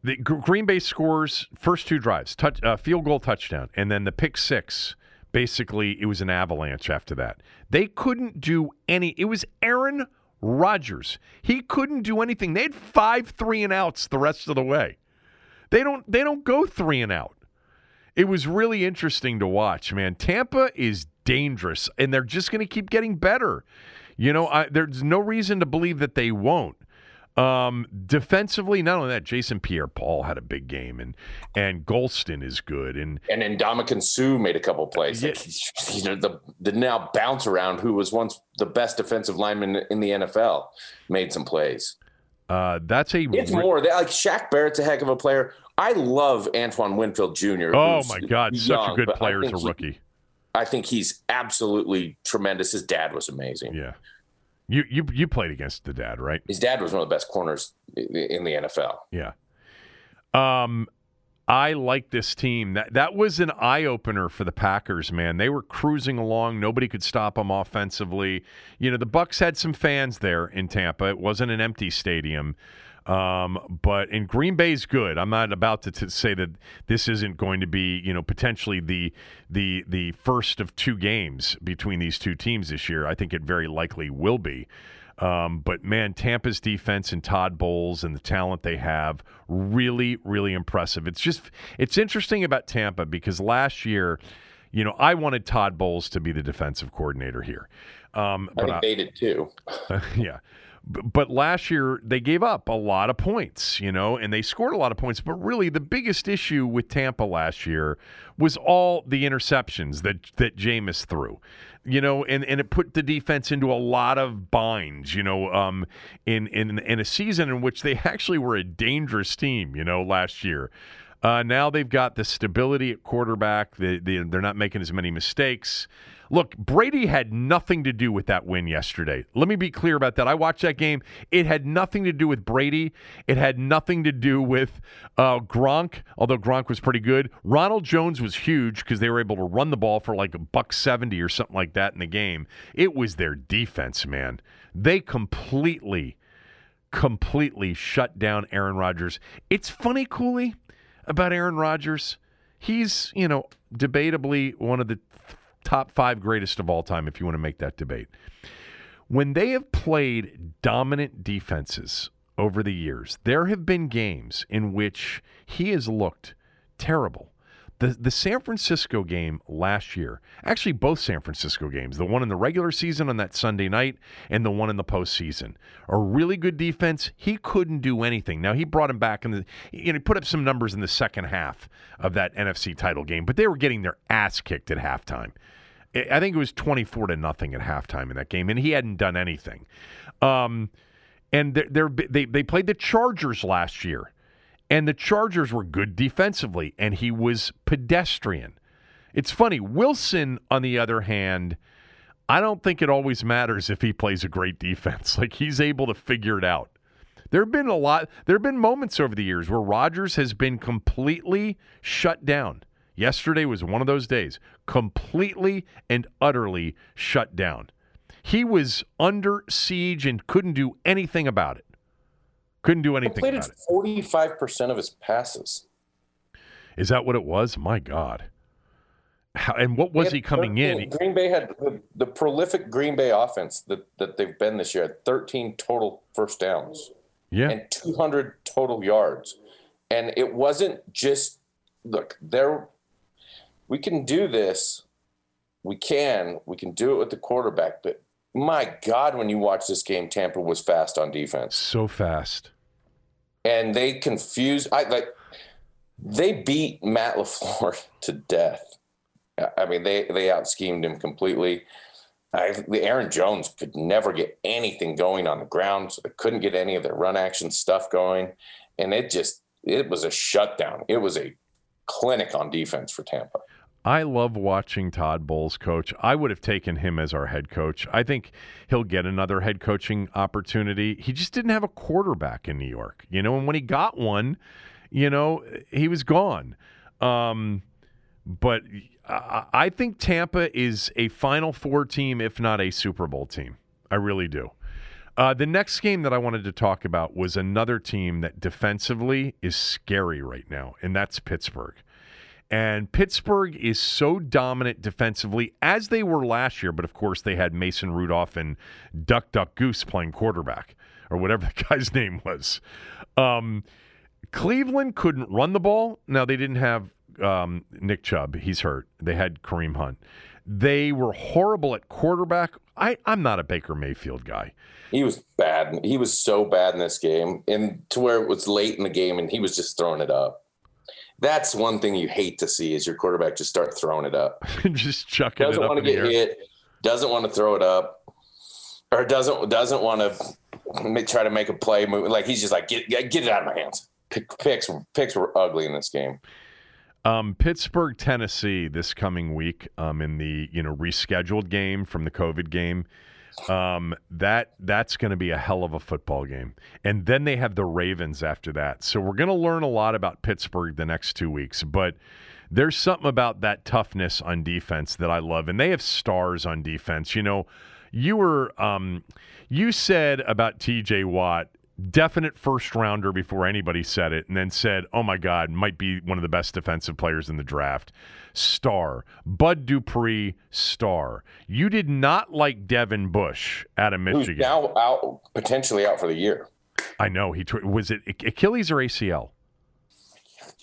the green bay scores first two drives touch uh, field goal touchdown and then the pick six basically it was an avalanche after that. They couldn't do any it was aaron Rodgers. He couldn't do anything. They had five three and outs the rest of the way. They don't they don't go three and out. It was really interesting to watch, man. Tampa is dangerous and they're just going to keep getting better. You know, I, there's no reason to believe that they won't. Um, defensively, not only that, Jason Pierre-Paul had a big game, and and Gholston is good, and and then Ndamukong Suh made a couple plays. Yeah. Like, you know, the the now bounce around, who was once the best defensive lineman in the NFL, made some plays. uh, that's a It's re- more like Shaq Barrett's a heck of a player. I love Antoine Winfield Jr. Oh my God, such a good player as a he- rookie. I think he's absolutely tremendous. His dad was amazing. Yeah, you you you played against the dad, right? His dad was one of the best corners in the NFL. Yeah. Um, I like this team. That that was an eye opener for the Packers. Man, they were cruising along. Nobody could stop them offensively. You know, the Bucs had some fans there in Tampa. It wasn't an empty stadium. Um, but in Green Bay's good. I'm not about to, say that this isn't going to be, you know, potentially the the the first of two games between these two teams this year. I think it very likely will be. Um, but man, Tampa's defense and Todd Bowles and the talent they have really, really impressive. It's just it's interesting about Tampa because last year, you know, I wanted Todd Bowles to be the defensive coordinator here. Um, I but I- they did too. yeah. But last year they gave up a lot of points, you know, and they scored a lot of points. But really, the biggest issue with Tampa last year was all the interceptions that that Jameis threw, you know, and, and it put the defense into a lot of binds, you know, um, in in in a season in which they actually were a dangerous team, you know, last year. Uh, now they've got the stability at quarterback. They, they, they're not making as many mistakes. Look, Brady had nothing to do with that win yesterday. Let me be clear about that. I watched that game. It had nothing to do with Brady. It had nothing to do with uh, Gronk, although Gronk was pretty good. Ronald Jones was huge because they were able to run the ball for like a buck 70 or something like that in the game. It was their defense, man. They completely completely shut down Aaron Rodgers. It's funny, Cooley, about Aaron Rodgers. He's, you know, debatably one of the top five greatest of all time, if you want to make that debate. When they have played dominant defenses over the years, there have been games in which he has looked terrible. The, the San Francisco game last year, actually both San Francisco games, the one in the regular season on that Sunday night and the one in the postseason, a really good defense. He couldn't do anything. Now he brought him back and you know, he put up some numbers in the second half of that NFC title game, but they were getting their ass kicked at halftime. I think it was twenty four to nothing at halftime in that game, and he hadn't done anything. Um, and they're, they they played the Chargers last year, and the Chargers were good defensively, and he was pedestrian. It's funny. Wilson, on the other hand, I don't think it always matters if he plays a great defense. Like he's able to figure it out. There have been a lot. There have been moments over the years where Rodgers has been completely shut down. Yesterday was one of those days, completely and utterly shut down. He was under siege and couldn't do anything about it. Couldn't do anything Completed forty five percent of his passes. Is that what it was? My God. How, and what was he coming 13 in? Green Bay had the, the prolific Green Bay offense that, that they've been this year had 13 total first downs Yeah. and 200 total yards. And it wasn't just look, there we can do this. We can. We can do it with the quarterback, but my God, when you watch this game, Tampa was fast on defense. So fast. And they confused I like they beat Matt LaFleur to death. I- mean, they they out schemed him completely. I, the Aaron Jones could never get anything going on the ground. So they couldn't get any of their run action stuff going, and it just it was a shutdown. It was a clinic on defense for Tampa. I love watching Todd Bowles coach. I would have taken him as our head coach. I think he'll get another head coaching opportunity. He just didn't have a quarterback in New York, you know, and when he got one, you know, he was gone. Um, but I, think Tampa is a Final Four team, if not a Super Bowl team. I really do. Uh, the next game that I wanted to talk about was another team that defensively is scary right now, and that's Pittsburgh. And Pittsburgh is so dominant defensively as they were last year, but of course they had Mason Rudolph and Duck Duck Goose playing quarterback or whatever the guy's name was. Um, Cleveland couldn't run the ball. Now they didn't have um, Nick Chubb; he's hurt. They had Kareem Hunt. They were horrible at quarterback. I, I'm not a Baker Mayfield guy. He was bad. He was so bad in this game, and to where it was late in the game, and he was just throwing it up. That's one thing you hate to see is your quarterback just start throwing it up. just chucking doesn't it want to get hit, doesn't want to throw it up, or doesn't doesn't want to try to make a play move. Like he's just like get get it out of my hands. Picks picks were ugly in this game. Um, Pittsburgh, Tennessee, this coming week, um, in the you know rescheduled game from the COVID game. Um, that that's going to be a hell of a football game, and then they have the Ravens after that. So we're going to learn a lot about Pittsburgh the next two weeks, but. There's something about that toughness on defense that I love, and they have stars on defense. You know, you were um, you said about T.J. Watt definite first rounder before anybody said it, and then said, "Oh my God, might be one of the best defensive players in the draft." Star Bud Dupree, star. You did not like Devin Bush out of Who's Michigan. now out potentially out for the year. I know he was it Achilles or ACL,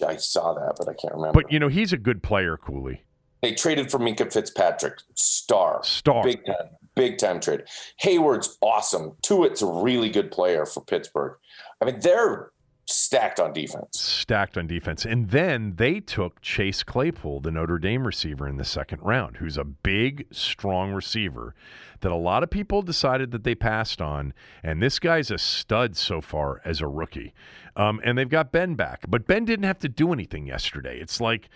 I saw that, but I can't remember. but you know he's a good player, Cooley. they traded for Minkah Fitzpatrick, star, Star. big time, big time trade. Heyward's awesome. Tuitt's a really good player for Pittsburgh. I mean, they're stacked on defense. stacked on defense. And then they took Chase Claypool, the Notre Dame receiver, in the second round, who's a big, strong receiver that a lot of people decided that they passed on. And this guy's a stud so far as a rookie. Um, and they've got Ben back, but Ben didn't have to do anything yesterday. It's like,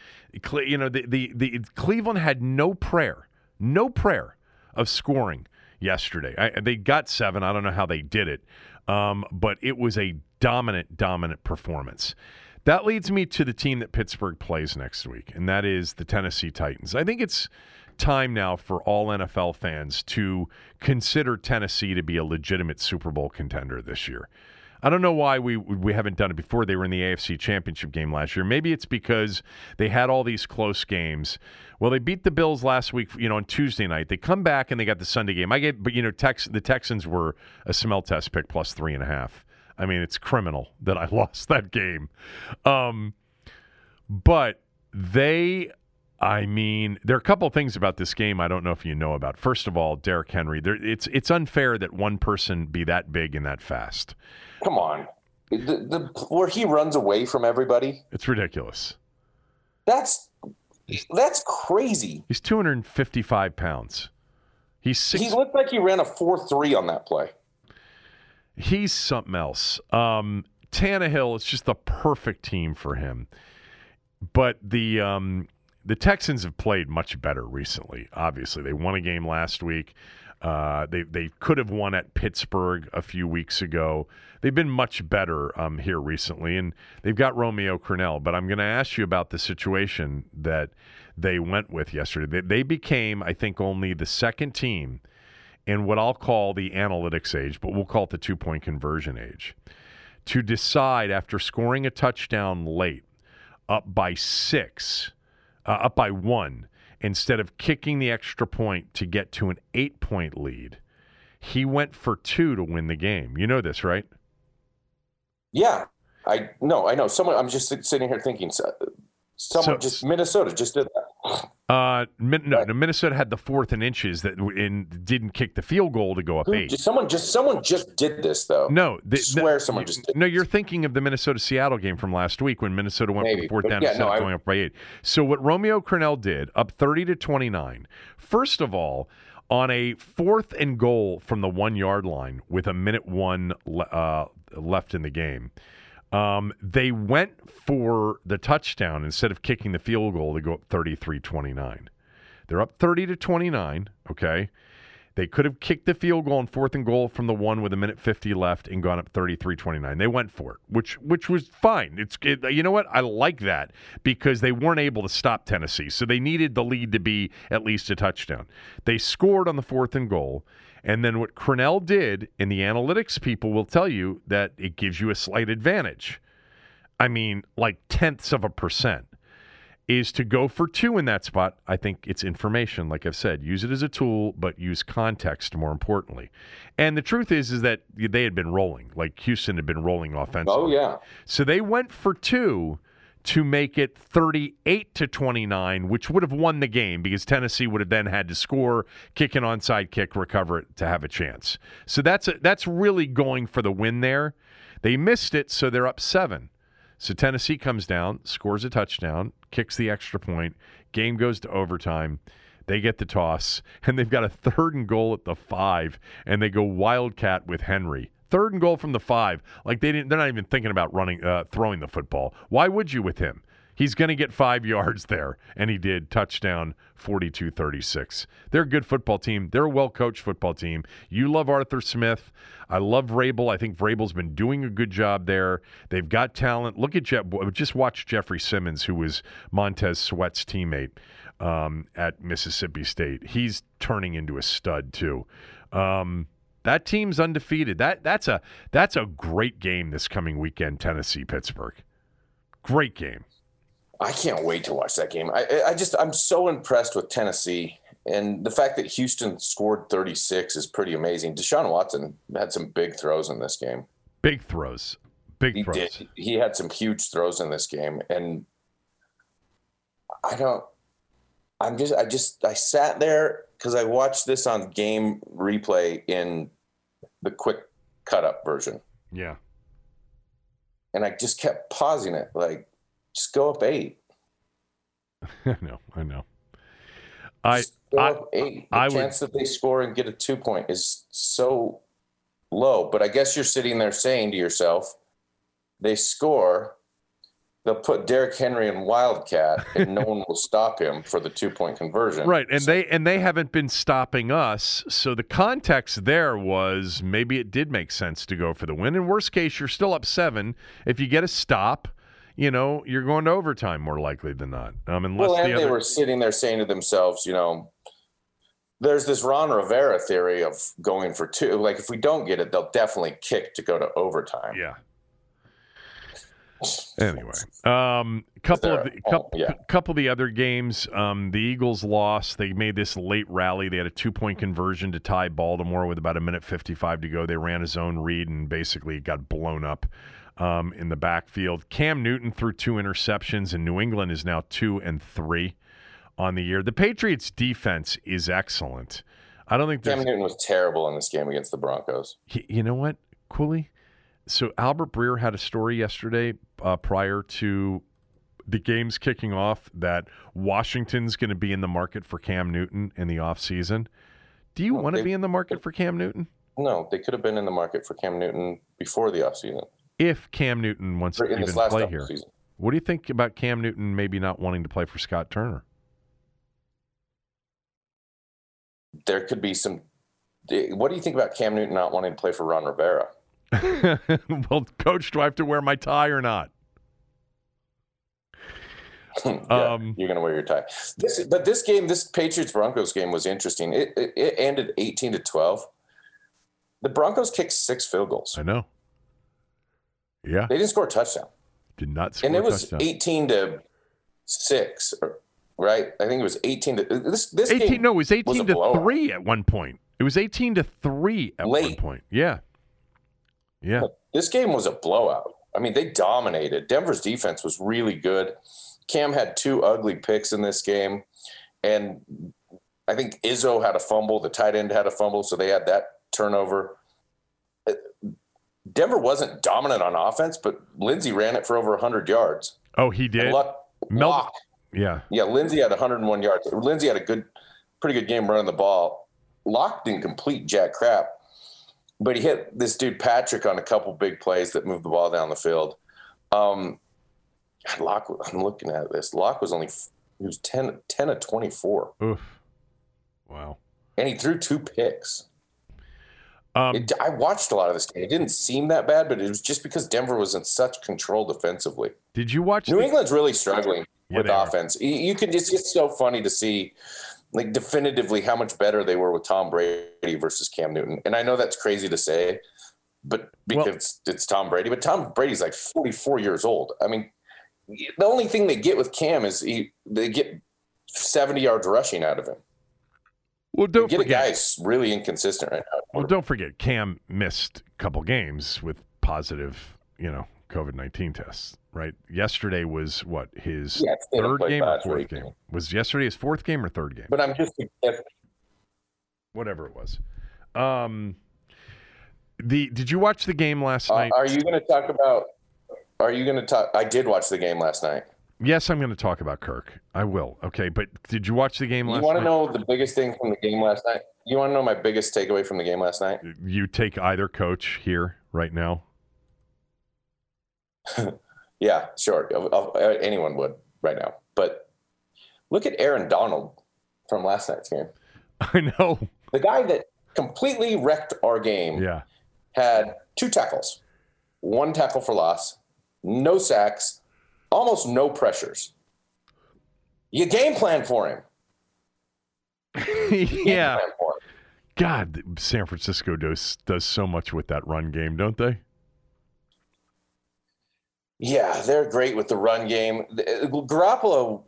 you know, the, the, the Cleveland had no prayer, no prayer of scoring yesterday. I, they got seven. I don't know how they did it, um, but it was a dominant, dominant performance. That leads me to the team that Pittsburgh plays next week, and that is the Tennessee Titans. I think it's time now for all NFL fans to consider Tennessee to be a legitimate Super Bowl contender this year. I don't know why we we haven't done it before. They were in the AFC Championship game last year. Maybe it's because they had all these close games. Well, they beat the Bills last week, you know, on Tuesday night. They come back and they got the Sunday game. I get, but you know, Tex, the Texans were a smell test pick plus three and a half. I mean, it's criminal that I lost that game. Um, but they I mean, there are a couple of things about this game I don't know if you know about. First of all, Derrick Henry. There, it's it's unfair that one person be that big and that fast. Come on, the, the where he runs away from everybody. It's ridiculous. That's that's crazy. He's 255 pounds. He's six. He looked like he ran a four three on that play. He's something else. Um, Tannehill, it's just the perfect team for him. But the um, the Texans have played much better recently. Obviously, they won a game last week. Uh, they they could have won at Pittsburgh a few weeks ago. They've been much better um, here recently, and they've got Romeo Crennel. But I'm going to ask you about the situation that they went with yesterday. They, they became, I think, only the second team in what I'll call the analytics age, but we'll call it the two point conversion age, to decide after scoring a touchdown late, up by six, uh, up by one, instead of kicking the extra point to get to an eight point lead, he went for two to win the game. You know this, right? Yeah, I no, I know. Someone. I'm just sitting here thinking. Someone So- just Minnesota just did that. Uh, Min- no, no, Minnesota had the fourth and inches that and didn't kick the field goal to go up Who- eight. someone just someone just did this though. No, the, I swear no, someone just did. No, you're thinking of the Minnesota Seattle game from last week when Minnesota went Maybe, for fourth down yeah, instead no, going up by eight. So what Romeo Crennel did, up 30 to 29. First of all, on a fourth and goal from the one yard line with a minute one uh, left in the game. Um, they went for the touchdown instead of kicking the field goal to go up 33 29. They're up 30 to 29, okay? They could have kicked the field goal on fourth and goal from the one with a minute 50 left and gone up 33-29. They went for it, which which was fine. It's it, you know what? I like that because they weren't able to stop Tennessee. So they needed the lead to be at least a touchdown. They scored on the fourth and goal. And then what Crennel did, and the analytics people will tell you that it gives you a slight advantage. I mean, like tenths of a percent is to go for two in that spot. I think it's information, like I've said. Use it as a tool, but use context more importantly. And the truth is, is that they had been rolling, like Houston had been rolling offensively. Oh yeah, So they went for two to make it 38 to 29, which would have won the game because Tennessee would have then had to score, kick an onside kick, recover it to have a chance. So that's a, that's really going for the win there. They missed it, so they're up seven. So Tennessee comes down, scores a touchdown, kicks the extra point. Game goes to overtime. They get the toss, and they've got a third and goal at the five, and they go wildcat with Henry. Third and goal from the five. Like they didn't. They're not even thinking about running, uh, throwing the football. Why would you with him? He's going to get five yards there, and he did. Touchdown, 42-36. They're a good football team. They're a well-coached football team. You love Arthur Smith. I love Vrabel. I think Vrabel's been doing a good job there. They've got talent. Look at Jeff. Just watch Jeffrey Simmons, who was Montez Sweat's teammate um, at Mississippi State. He's turning into a stud too. Um, that team's undefeated. That that's a that's a great game this coming weekend. Tennessee Pittsburgh, great game. I can't wait to watch that game. I, I just I'm so impressed with Tennessee and the fact that Houston scored 36 is pretty amazing. Deshaun Watson had some big throws in this game. Big throws, big he throws. Did. He had some huge throws in this game, and I don't. I'm just I just I sat there because I watched this on game replay in the quick cut up version. Yeah. And I just kept pausing it, like, just go up eight. I know, I know. I, go I, up eight. The I would- chance that they score and get a two point is so low. But I guess you're sitting there saying to yourself, they score, they'll put Derrick Henry in Wildcat, and no one will stop him for the two point conversion. right, and they and they haven't been stopping us. So the context there was maybe it did make sense to go for the win. In worst case, you're still up seven. If you get a stop, you know you're going to overtime more likely than not. Um, unless Well, the and they other, were sitting there saying to themselves, you know, there's this Ron Rivera theory of going for two. Like, if we don't get it, they'll definitely kick to go to overtime. yeah. Anyway, um, couple of the, couple, yeah. couple of the other games, um, the Eagles lost. They made this late rally. They had a two point conversion to tie Baltimore with about a minute fifty five to go. They ran a zone read and basically got blown up um, in the backfield. Cam Newton threw two interceptions, and New England is now two and three on the year. The Patriots defense is excellent. I don't think there's Cam Newton was terrible in this game against the Broncos. Y- You know what, Cooley? So Albert Breer had a story yesterday uh, prior to the games kicking off that Washington's going to be in the market for Cam Newton in the offseason. Do you Well, want to be in the market for Cam Newton? No, they could have been in the market for Cam Newton before the offseason. If Cam Newton wants to even play here, offseason. what do you think about Cam Newton maybe not wanting to play for Scott Turner? There could be some. What do you think about Cam Newton not wanting to play for Ron Rivera? well, coach, do I have to wear my tie or not? Yeah, Um, you're going to wear your tie. This, but this game, this Patriots Broncos game was interesting. It, it, it ended 18 to 12. The Broncos kicked six field goals. I know. Yeah, They didn't score a touchdown. did not score and it was touchdown. 18 to 6 right? I think it was 18 to this this 18 game no it was 18 a to blowout. 3 at one point. It was 18 to 3 at one point. Yeah. Yeah. This game was a blowout. I mean they dominated. Denver's defense was really good. Cam had two ugly picks in this game. And i think izzo had a fumble. The tight end had a fumble. So they had that turnover denver wasn't dominant on offense but lindsay ran it for over 100 yards oh he and did luck, Mel- Lock yeah Yeah, Lindsay had 101 yards. Lindsay had a good, pretty good game running the ball. Lock didn't complete jack crap, but he hit this dude Patrick on a couple big plays that moved the ball down the field. Um, Lock, I'm looking at this. Lock was only he was 10, 10 of 24, oof wow and he threw two picks. Um It, I watched a lot of this game. It didn't seem that bad, but it was just because Denver was in such control defensively. did you watch New the, England's really struggling Yeah, with they are. offense. You, can just it's so funny to see like definitively how much better they were with Tom Brady versus Cam Newton. And I know that's crazy to say, but Well- because it's Tom Brady, but Tom Brady's like 44 years old. I mean, the only thing they get with Cam is he, they get 70 yards rushing out of him. Well don't get a forget guy who's really inconsistent right now. well don't forget cam missed a couple games with positive you know COVID nineteen tests, right? Yesterday was what his Yeah, third game or fourth week. game? Was yesterday his fourth game or third game? But I'm just Whatever it was. Um, the did you watch the game last uh, night? are you going to talk about? Are you going to talk? I did watch the game last night. Yes, I'm going to talk about Kirk. I will. Okay, but did you watch the game last? Night? You want to know the biggest thing from the game last night? You want to know my biggest takeaway from the game last night? You take either coach here right now. Yeah, sure. Of- of- uh, Anyone would right now. But look at Aaron Donald from last night's game. I know. The guy that completely wrecked our game Yeah. had two tackles, one tackle for loss, no sacks, almost no pressures. You game plan for him. Yeah. for him. God, San Francisco does does so much with that run game, don't they? Yeah, they're great with the run game. The- uh, Garoppolo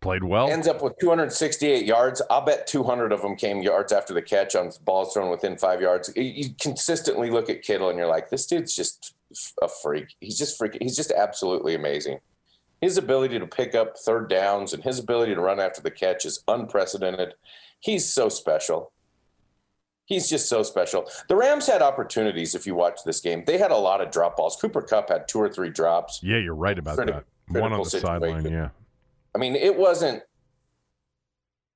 Played well. ends up with 268 yards. I'll bet 200 of them came yards after the catch on balls thrown within five yards. You- You consistently look at Kittle and you're like, this dude's just a freak. He's just freaking. He's just absolutely amazing. His ability to pick up third downs and his ability to run after the catch is unprecedented. He's so special. He's just so special. The Rams had opportunities. If you watch this game, they had a lot of drop balls. Cooper Kupp had two or three drops. yeah, you're right about Criti- that. One on the sideline, yeah. I mean, it wasn't.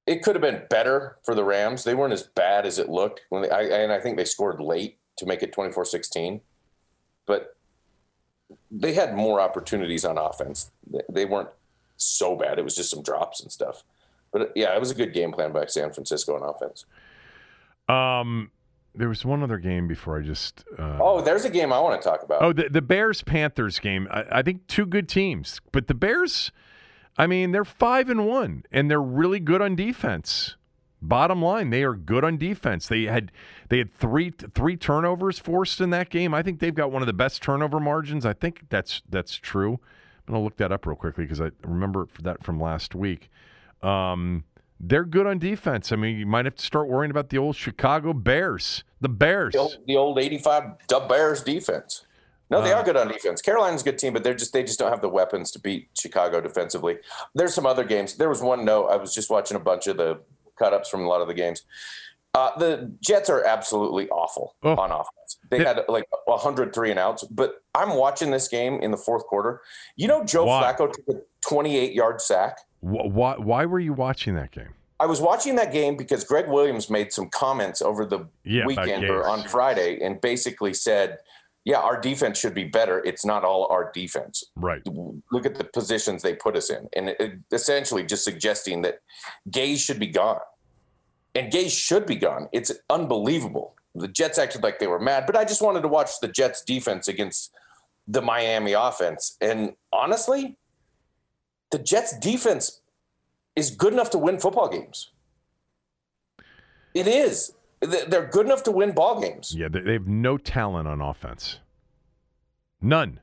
It could have been better for the Rams. They weren't as bad as it looked when they, I, and I think they scored late to make it 24-16. But they had more opportunities on offense. They- weren't so bad. It was just some drops and stuff. But yeah, it was a good game plan by San Francisco on offense. Um, there was one other game before I just. Uh, Oh, there's a game I want to talk about. Oh, the, the Bears Panthers game. I, I think two good teams, but the Bears, I mean, they're five and one, and they're really good on defense. Bottom line, they are good on defense. They had they had three three turnovers forced in that game. I think they've got one of the best turnover margins. I think that's that's true. I'm gonna look that up real quickly because I remember that from last week. Um, they're good on defense. I mean, you might have to start worrying about the old Chicago Bears. The Bears. the old, the old 85 Dub Bears defense. No, they Uh, are good on defense. Carolina's a good team, but they're just they just don't have the weapons to beat Chicago defensively. There's some other games. There was one note. I was just watching a bunch of the cut ups from a lot of the games. Uh, the Jets are absolutely awful Oh. on offense. They had like 103 and outs, but I'm watching this game in the fourth quarter. You know, Joe Why? Flacco took a 28 yard sack. Why, why were you watching that game? I was watching that game because Gregg Williams made some comments over the Yeah, weekend or on Friday and basically said, yeah, our defense should be better. It's not all our defense. Right. Look at the positions they put us in. And it, it- essentially just suggesting that Gase should be gone. And Gase should be gone. It's unbelievable. The Jets acted like they were mad, but I just wanted to watch the Jets defense against the Miami offense. And honestly, the Jets defense is good enough to win football games. It is. They- They're good enough to win ball games. Yeah, they, they have no talent on offense. None.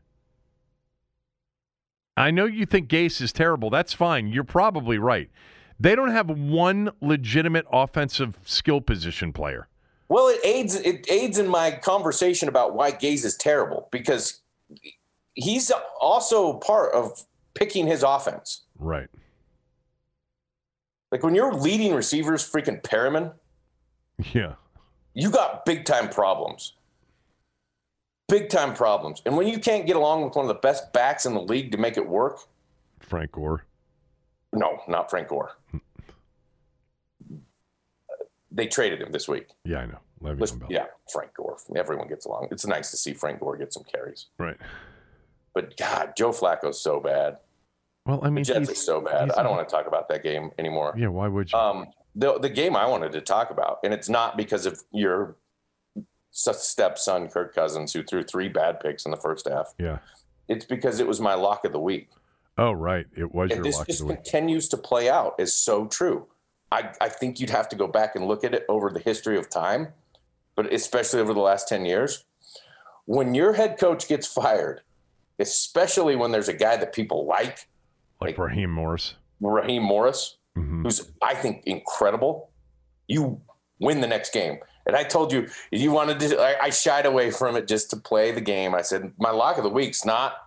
I know you think Gase is terrible. That's fine. You're probably right. They don't have one legitimate offensive skill position player. Well, it aids it aids in my conversation about why Gase is terrible because he's also part of picking his offense. Right. Like when your leading receivers freaking Perriman, Yeah. you got big time problems. Big time problems. And when you can't get along with one of the best backs in the league to make it work, Frank Gore. No, not Frank Gore. They traded him this week. Yeah, I know. Le'Veon Bell. yeah, Frank Gore. Everyone gets along. It's nice to see Frank Gore get some carries. Right. But God, Joe Flacco's so bad. Well, I The mean, Jets are so bad. I don't want to talk about that game anymore. Yeah, why would you? Um, the the game I wanted to talk about, and it's not because of your stepson Kirk Cousins who threw three bad picks in the first half. yeah. It's because it was my lock of the week, Oh, right. It was and your this just the week. continues to play out. Is so true. I I think you'd have to go back and look at it over the history of time, but especially over the last ten years. When your head coach gets fired, especially when there's a guy that people like, Like Raheem Morris. Raheem Morris, Mhm. who's I think incredible. You win the next game. And I told you you wanted to. I, I shied away from it just to play the game. I said my lock of the week's not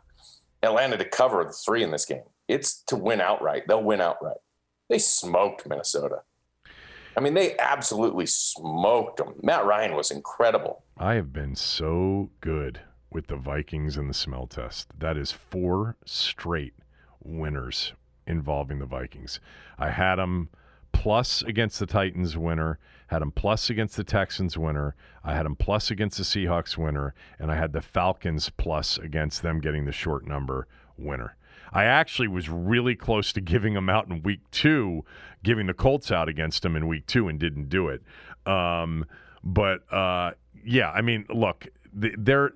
Atlanta to cover the three in this game. It's to win outright. They'll win outright. They smoked Minnesota. I mean, they absolutely smoked them. Matt Ryan was incredible. I have been so good with the Vikings and the smell test. That is four straight winners involving the Vikings. I had them plus against the Titans winner, had them plus against the Texans winner, I had them plus against the Seahawks winner, and I had the Falcons plus against them getting the short number winner. I actually was really close to giving them out in week two, giving the Colts out against them in week two, and didn't do it. Um, but uh, yeah, I mean, look, they're.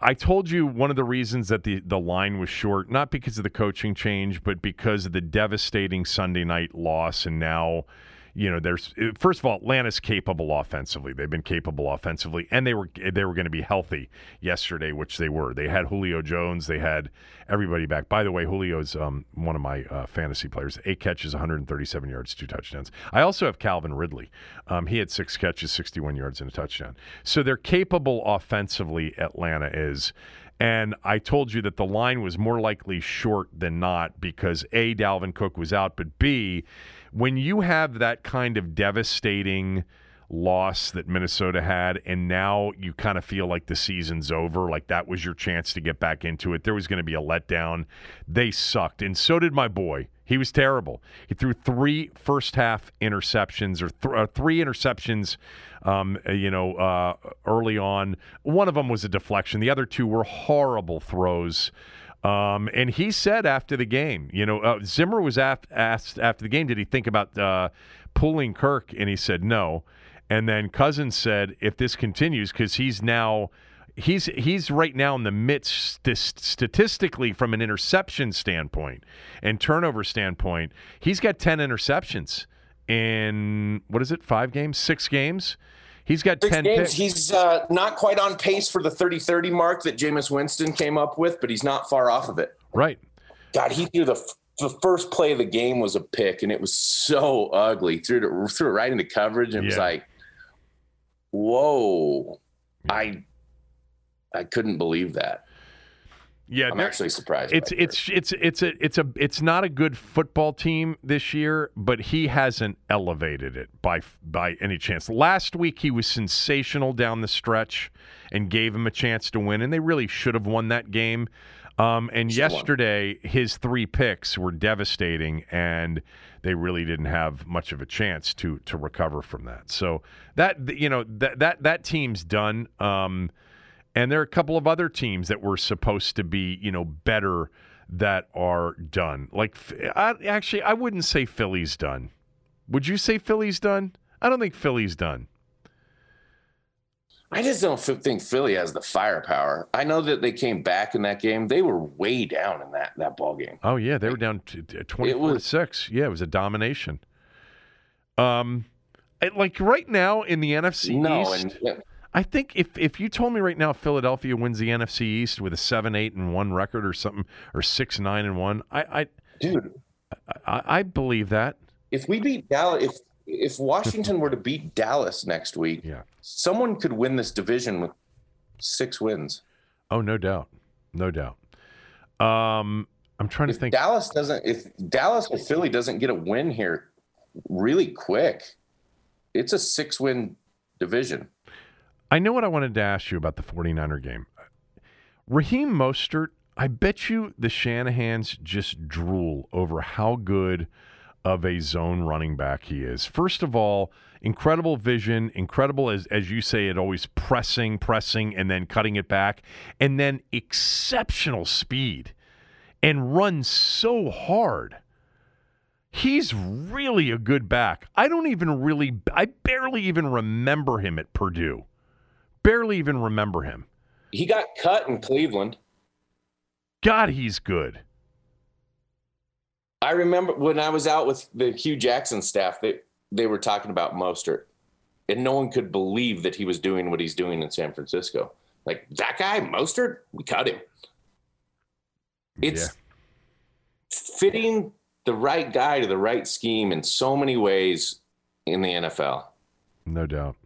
I told you one of the reasons that the, the line was short, not because of the coaching change, but because of the devastating Sunday night loss, and now you know, there's first of all, Atlanta's capable offensively. They've been capable offensively, and they were they were going to be healthy yesterday, which they were. They had Julio Jones, they had everybody back. By the way, Julio's um, one of my uh, fantasy players. Eight catches, 137 yards, two touchdowns. I also have Calvin Ridley. Um, he had six catches, 61 yards, and a touchdown. So they're capable offensively. Atlanta is. And I told you that the line was more likely short than not because A, Dalvin Cook was out, but B, when you have that kind of devastating loss that Minnesota had, and now you kind of feel like the season's over, like that was your chance to get back into it. There was going to be a letdown. They sucked, and so did my boy. He was terrible. He threw three first half interceptions or th- uh, three interceptions, um, uh, you know, uh, early on. One of them was a deflection. The other two were horrible throws. Um, and he said after the game, you know, uh, Zimmer was asked after the game, did he think about uh, pulling Kirk? And he said no. And then Cousins said, if this continues, because he's now he's he's right now in the midst st- statistically from an interception standpoint and turnover standpoint, he's got ten interceptions in what is it, five games, six games. He's got Six 10 games. Picks. He's uh, not quite on pace for the 30 30 mark that Jameis Winston came up with, but he's not far off of it. Right. God, he threw the, the first play of the game was a pick, and it was so ugly. Threw it, threw it right into coverage and yeah. was like, whoa. I I couldn't believe that. Yeah, I'm actually surprised. It's it's it's it's a it's a it's not a good football team this year, but he hasn't elevated it by by any chance. Last week he was sensational down the stretch and gave him a chance to win, and they really should have won that game. Um, and yesterday his three picks were devastating, and they really didn't have much of a chance to to recover from that. So that you know that that that team's done. Um, and there are a couple of other teams that were supposed to be, you know, better that are done. Like, I, actually, I wouldn't say Philly's done. Would you say Philly's done? I don't think Philly's done. I just don't think Philly has the firepower. I know that they came back in that game. They were way down in that that ball game. Oh yeah, they were down to twenty four to six. Yeah, it was a domination. Um, like right now in the NFC no, East, and, I think if if you told me right now Philadelphia wins the NFC East with a seven eight and one record or something or six nine and one, I, I dude, I, I believe that. If we beat Dallas, if if Washington were to beat Dallas next week, yeah, someone could win this division with six wins. Oh, no doubt, no doubt. Um, I'm trying if to think. Dallas doesn't. If Dallas or Philly doesn't get a win here, really quick, it's a six win division. I know what I wanted to ask you about the 49er game. Raheem Mostert, I bet you the Shanahans just drool over how good of a zone running back he is. First of all, incredible vision, incredible as as you say it always pressing, pressing and then cutting it back, and then exceptional speed and runs so hard. He's really a good back. I don't even really I barely even remember him at Purdue barely even remember him. He got cut in Cleveland. God, he's good. I remember when I was out with the Hue Jackson staff, they, they were talking about Mostert, and no one could believe that he was doing what he's doing in San Francisco. Like, that guy, Mostert, we cut him. It's yeah. fitting the right guy to the right scheme in so many ways in the NFL. No doubt.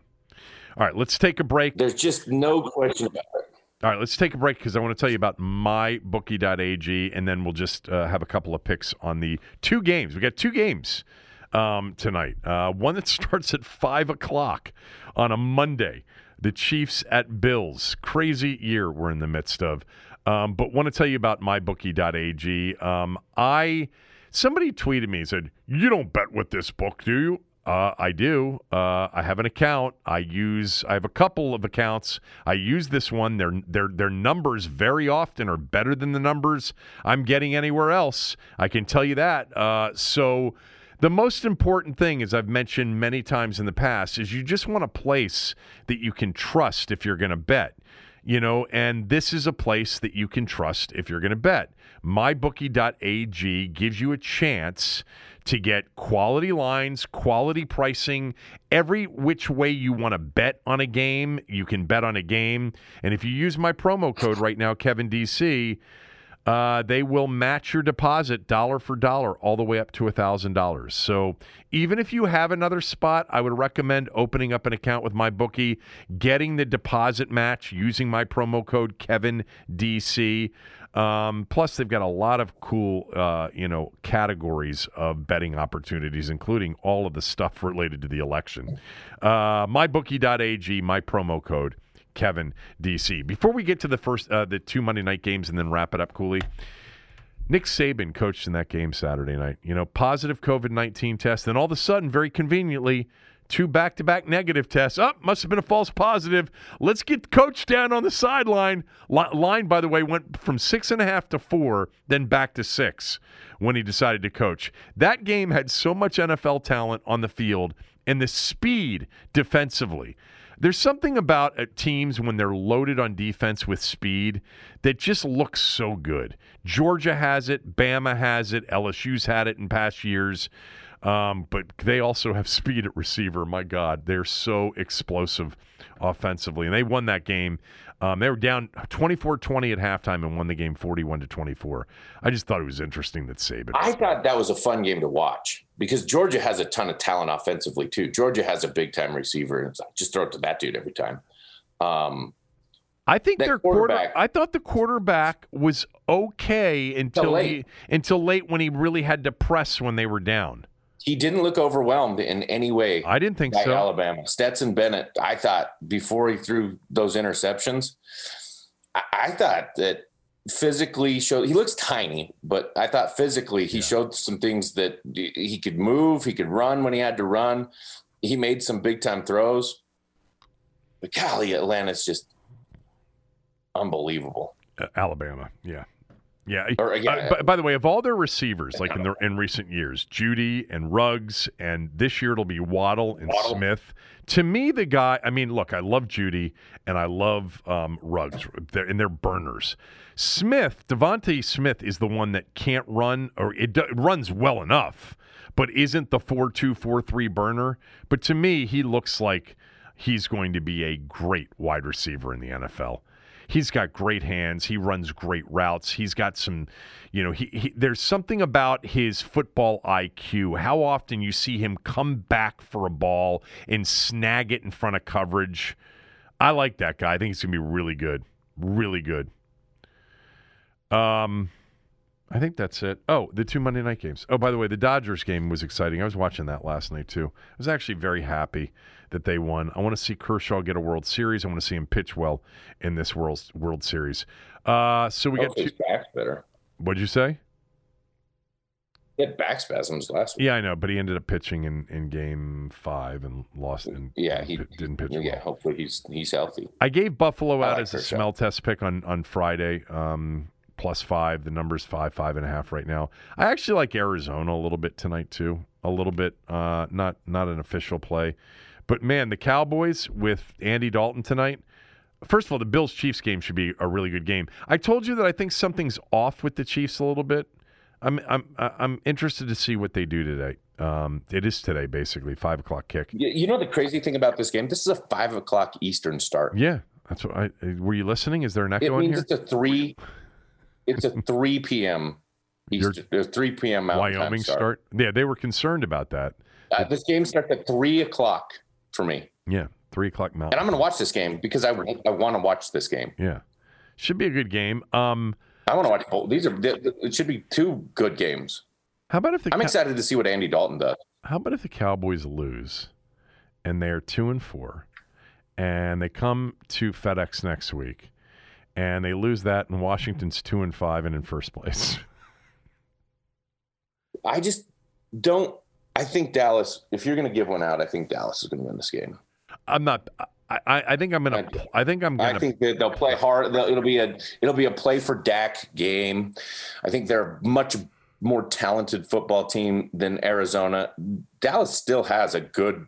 All right, let's take a break. There's just no question about it. All right, let's take a break because I want to tell you about mybookie.ag, and then we'll just uh, have a couple of picks on the two games. We got two games um, tonight. Uh, one that starts at five o'clock on a Monday. The Chiefs at Bills. Crazy year we're in the midst of. Um, but want to tell you about mybookie.ag. Um, I somebody tweeted me and said, "You don't bet with this book, do you?" Uh, I do. Uh, I have an account. I use. I have a couple of accounts. I use this one. Their their their numbers very often are better than the numbers I'm getting anywhere else. I can tell you that. Uh, so. The most important thing, as I've mentioned many times in the past, is you just want a place that you can trust if you're going to bet. You know, and this is a place that you can trust if you're going to bet. MyBookie.ag gives you a chance to get quality lines, quality pricing, every which way you want to bet on a game, you can bet on a game. And if you use my promo code right now, Kevin DC, uh, they will match your deposit dollar for dollar all the way up to $1,000. So even if you have another spot, I would recommend opening up an account with my bookie, getting the deposit match using my promo code KevinDC. Um, plus, they've got a lot of cool, uh, you know, categories of betting opportunities, including all of the stuff related to the election. Uh, mybookie.ag, my promo code Kevin DC. Before we get to the first, uh, the two Monday night games, and then wrap it up, Cooley. Nick Saban coached in that game Saturday night. You know, positive COVID nineteen test, and all of a sudden, very conveniently, two back to back negative tests. Up, oh, must have been a false positive. Let's get coach down on the sideline. Line, by the way, went from six and a half to four, then back to six when he decided to coach. That game had so much NFL talent on the field and the speed defensively. There's something about uh, teams when they're loaded on defense with speed that just looks so good. Georgia has it, Bama has it, LSU's had it in past years. Um, but they also have speed at receiver. My God, they're so explosive offensively. And they won that game. Um, they were down 24 20 at halftime and won the game 41 to 24. I just thought it was interesting that Saban. I thought that was a fun game to watch because Georgia has a ton of talent offensively, too. Georgia has a big time receiver. And just throw it to that dude every time. Um, I think their quarterback. Quarter, I thought the quarterback was okay until late. He, until late when he really had to press when they were down he didn't look overwhelmed in any way. I didn't think so. Alabama. Stetson Bennett, I thought before he threw those interceptions, I, I thought that physically showed he looks tiny, but I thought physically he yeah. showed some things that he could move, he could run when he had to run. He made some big time throws. But golly, Atlanta's just unbelievable. Uh, Alabama, yeah. Yeah. Or, yeah. Uh, by, by, the way, of all their receivers, like in the in recent years, Jeudy and Ruggs, and this year it'll be Waddle and Waddle. Smith. To me, the guy. I mean, look, I love Jeudy and I love um, Ruggs, they're, and they're burners. Smith, DeVonta Smith, is the one that can't run, or it, runs well enough, but isn't the four-two, four-three burner. But to me, he looks like he's going to be a great wide receiver in the NFL he's got great hands. He runs great routes. He's got some, you know, he, he, there's something about his football IQ. How often you see him come back for a ball and snag it in front of coverage. I like that guy. I think he's gonna be really good, really good. Um. I think that's it. Oh, the two Monday night games. Oh, by the way, the Dodgers game was exciting. I was watching that last night too. I was actually very happy that they won. I want to see Kershaw get a World Series. I want to see him pitch well in this World World Series. Uh, so we got two. back's better. What'd you say? He had back spasms last week. Yeah, I know, but he ended up pitching in, in game five and lost. And yeah, he didn't pitch. Yeah, well. hopefully he's he's healthy. I gave Buffalo I out like as a smell test pick on on Friday. Um, plus five. The number's five, five and a half right now. I actually like Arizona a little bit tonight too. A little bit, uh, not not an official play, but man, the Cowboys with Andy Dalton tonight. First of all, the Bills Chiefs game should be a really good game. I told you that I think something's off with the Chiefs a little bit. I'm I'm I'm interested to see what they do today. Um, it is today, basically five o'clock kick. You know the crazy thing about this game? This is a five o'clock Eastern start. Yeah, that's what I. Were you listening? Is there an echo it means here? It's a three it's a 3 p.m. Eastern, 3 p.m. Mountain Wyoming start. start. Yeah, they were concerned about that. Uh, this game starts at 3 o'clock for me. Yeah, 3 o'clock Mountain. And I'm going to watch this game because I, I want to watch this game. Yeah. Should be a good game. Um, I want to watch both. These are it should be two good games. how about if the I'm Cow- excited to see what Andy Dalton does. how about if the Cowboys lose and they're two and four, and they come to FedEx next week, and they lose that, and Washington's two and five and in first place. I just don't. I think Dallas. If you're going to give one out, I think Dallas is going to win this game. I'm not. I, I, think I'm gonna. I think I'm gonna. I think that they'll play hard. They'll, it'll be a it'll be a play for Dak game. I think they're a much more talented football team than Arizona. Dallas still has a good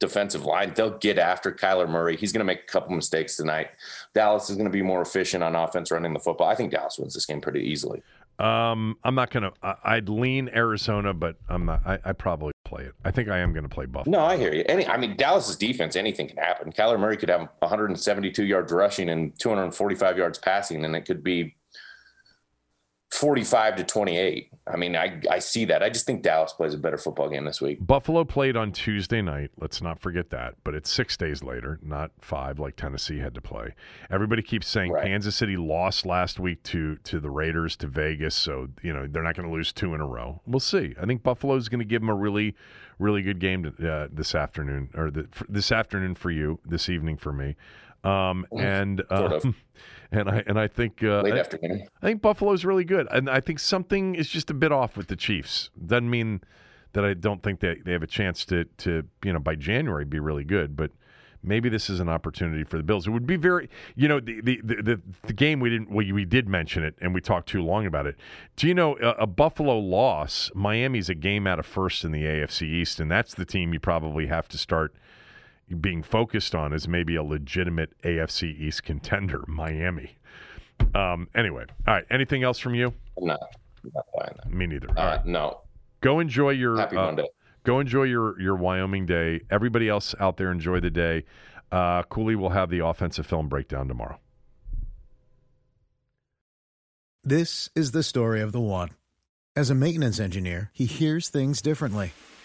defensive line. They'll get after Kyler Murray. He's going to make a couple mistakes tonight. Dallas is going to be more efficient on offense running the football. I think Dallas wins this game pretty easily. Um, I'm not gonna. I, I'd lean Arizona, but I'm not. I, I probably play it. I think I am gonna play Buffalo. No, I hear you. Any, I mean, Dallas's defense, anything can happen. Kyler Murray could have 172 yards rushing and 245 yards passing, and it could be 45 to 28. I mean, I, I see that. I just think Dallas plays a better football game this week. Buffalo played on Tuesday night. Let's not forget that. But it's six days later, not five like Tennessee had to play. Everybody keeps saying Right. Kansas City lost last week to to the Raiders to Vegas, so you know they're not going to lose two in a row. We'll see. I think Buffalo's going to give them a really, really good game to, uh, this afternoon, or the, this afternoon for you, this evening for me. Um, and sort of. and I and I think uh, Late I- afternoon. I think Buffalo's really good, and I think something is just a bit off with the Chiefs. Doesn't mean that I don't think they they have a chance to to you know by January be really good, but maybe this is an opportunity for the Bills. It would be very you know the the the, the, the game we didn't we, we did mention it and we talked too long about it. Do you know a, a Buffalo loss? Miami's a game out of first in the AFC East, and that's the team you probably have to start being focused on as maybe a legitimate AFC East contender, Miami. Um, anyway, all right. Anything else from you? I'm not, I'm not buying that. Me neither. All Uh, right. no. Go enjoy your Happy uh, Monday. Go enjoy your your Wyoming day. Everybody else out there, enjoy the day. Uh, Cooley will have the offensive film breakdown tomorrow. This is the story of the one. As a maintenance engineer, he hears things differently.